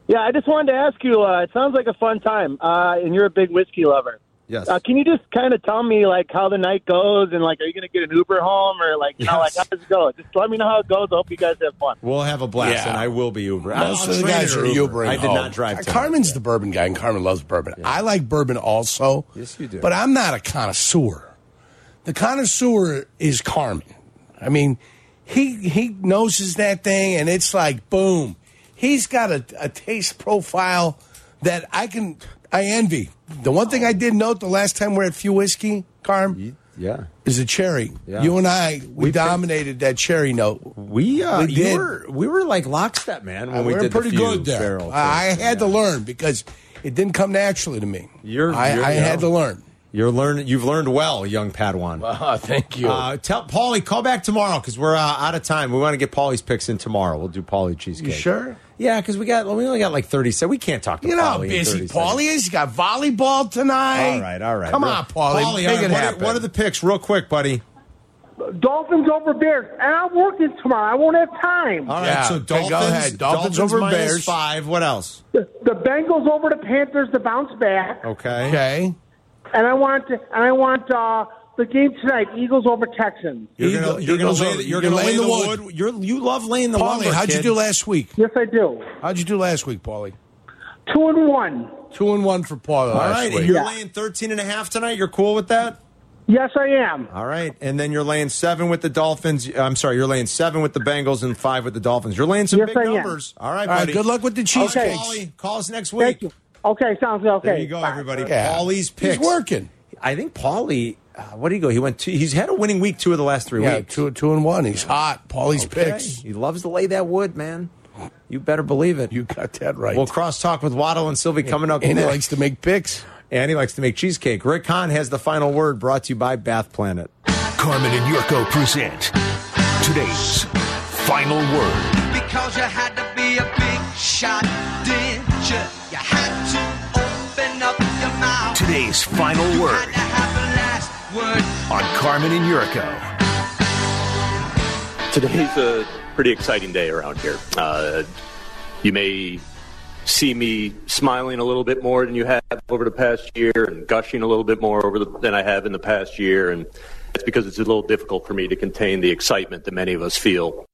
[SPEAKER 16] Yeah, I just wanted to ask you. Uh, it sounds like a fun time, uh, and you're a big whiskey lover.
[SPEAKER 4] Yes.
[SPEAKER 16] Uh, can you just kind of tell me like how the night goes, and like, are you going to get an Uber home, or like, you know, like how does it go? Just let me know how it goes. I hope you guys have fun.
[SPEAKER 4] We'll have a blast,
[SPEAKER 5] Yeah.
[SPEAKER 4] and I will be Uber.
[SPEAKER 5] Most
[SPEAKER 4] I'll
[SPEAKER 5] of the guys
[SPEAKER 4] an
[SPEAKER 5] are Ubering
[SPEAKER 4] I did
[SPEAKER 5] home.
[SPEAKER 4] not drive.
[SPEAKER 5] Uh,
[SPEAKER 4] tonight.
[SPEAKER 5] Carmen's the bourbon guy, and Carmen loves bourbon. I like bourbon also.
[SPEAKER 4] Yes, you do.
[SPEAKER 5] But I'm not a connoisseur. The connoisseur is Carmen. I mean, he he noses that thing, and it's like boom. He's got a, a taste profile that I can I envy. The one thing I did note the last time we are at Few Whiskey, Carm,
[SPEAKER 4] Yeah.
[SPEAKER 5] is a cherry.
[SPEAKER 4] Yeah.
[SPEAKER 5] You and I we,
[SPEAKER 4] We
[SPEAKER 5] dominated that cherry note.
[SPEAKER 4] We uh,
[SPEAKER 5] We did.
[SPEAKER 4] were we were like lockstep, man. When
[SPEAKER 5] Uh,
[SPEAKER 4] we
[SPEAKER 5] we're pretty
[SPEAKER 4] the
[SPEAKER 5] good there. I
[SPEAKER 4] things.
[SPEAKER 5] had to learn because it didn't come naturally to me.
[SPEAKER 4] You're,
[SPEAKER 5] I,
[SPEAKER 4] you're-
[SPEAKER 5] I had to learn.
[SPEAKER 4] You're learn. You've learned well, young Padawan.
[SPEAKER 5] Uh, thank you.
[SPEAKER 4] Uh, tell Paulie call back tomorrow because we're uh, out of time. We want to get Paulie's picks in tomorrow. We'll do Paulie cheesecake.
[SPEAKER 5] you sure?
[SPEAKER 4] Yeah, because we got we only got like thirty So We can't talk to
[SPEAKER 5] You know how
[SPEAKER 4] Paulie in
[SPEAKER 5] busy
[SPEAKER 4] 30
[SPEAKER 5] Paulie is. You got volleyball tonight.
[SPEAKER 4] All right, all right.
[SPEAKER 5] Come
[SPEAKER 4] Real-
[SPEAKER 5] on, Paulie.
[SPEAKER 4] Paulie,
[SPEAKER 5] Make
[SPEAKER 4] all right,
[SPEAKER 5] it
[SPEAKER 4] what, are, what are the picks, real quick, buddy?
[SPEAKER 17] Dolphins over Bears, and I'm working tomorrow. I won't have time.
[SPEAKER 4] All right,
[SPEAKER 5] Yeah,
[SPEAKER 4] so
[SPEAKER 5] okay,
[SPEAKER 4] Dolphins,
[SPEAKER 5] go ahead. Dolphins over
[SPEAKER 4] minus
[SPEAKER 5] Bears.
[SPEAKER 4] five. What else?
[SPEAKER 17] The, the Bengals over the Panthers to bounce back,
[SPEAKER 4] Okay.
[SPEAKER 5] Okay.
[SPEAKER 17] And I want and I want uh, the game tonight: Eagles over Texans.
[SPEAKER 4] You're gonna, you're gonna lay, the- you're
[SPEAKER 5] you're
[SPEAKER 4] gonna lay the
[SPEAKER 5] the
[SPEAKER 4] wood.
[SPEAKER 5] wood.
[SPEAKER 4] You're, you love laying the
[SPEAKER 5] Paulie,
[SPEAKER 4] lumber.
[SPEAKER 5] how'd you do last week?
[SPEAKER 17] Yes, I do.
[SPEAKER 5] How'd you do last week, Paulie?
[SPEAKER 17] Two and one.
[SPEAKER 5] Two and one for Paulie
[SPEAKER 4] All right, last
[SPEAKER 5] week.
[SPEAKER 4] and you're
[SPEAKER 17] Yeah.
[SPEAKER 4] laying 13 and a half tonight. You're cool with that?
[SPEAKER 17] Yes, I am.
[SPEAKER 4] All right, and then you're laying seven with the Dolphins. I'm sorry, you're laying seven with the Bengals and five with the Dolphins. You're laying some
[SPEAKER 17] Yes,
[SPEAKER 4] big
[SPEAKER 17] I am.
[SPEAKER 4] numbers. All right,
[SPEAKER 5] All right,
[SPEAKER 4] buddy.
[SPEAKER 5] good luck with the
[SPEAKER 4] Okay,
[SPEAKER 5] cheesecakes.
[SPEAKER 4] Paulie, call us next week.
[SPEAKER 17] Thank you. Okay, sounds good. Okay.
[SPEAKER 4] There you go,
[SPEAKER 17] Bye.
[SPEAKER 4] everybody.
[SPEAKER 5] Yeah.
[SPEAKER 4] Paulie's picks.
[SPEAKER 5] He's working.
[SPEAKER 4] I think Paulie. Uh, what did he go? He went. Two, he's had a winning week two of the last three
[SPEAKER 5] Yeah,
[SPEAKER 4] weeks.
[SPEAKER 5] two, two and one. He's hot. Paulie's
[SPEAKER 4] Okay.
[SPEAKER 5] picks.
[SPEAKER 4] He loves to lay that wood, man. You better believe it.
[SPEAKER 5] You got that right.
[SPEAKER 4] We'll cross talk with Waddle and Silvy coming up
[SPEAKER 5] and he likes to make picks.
[SPEAKER 4] and he likes to make cheesecake. Rick Hahn has the final word. Brought to you by Bath Planet.
[SPEAKER 2] Carmen and Jurko present today's final word.
[SPEAKER 18] Because you had to be a big shot, didn't you? You had to open up your mouth.
[SPEAKER 2] Today's final word
[SPEAKER 18] Had to have the last word.
[SPEAKER 2] on Carmen and Jurko.
[SPEAKER 15] Today's a pretty exciting day around here. Uh, you may see me smiling a little bit more than you have over the past year and gushing a little bit more over the, than I have in the past year. And that's because it's a little difficult for me to contain the excitement that many of us feel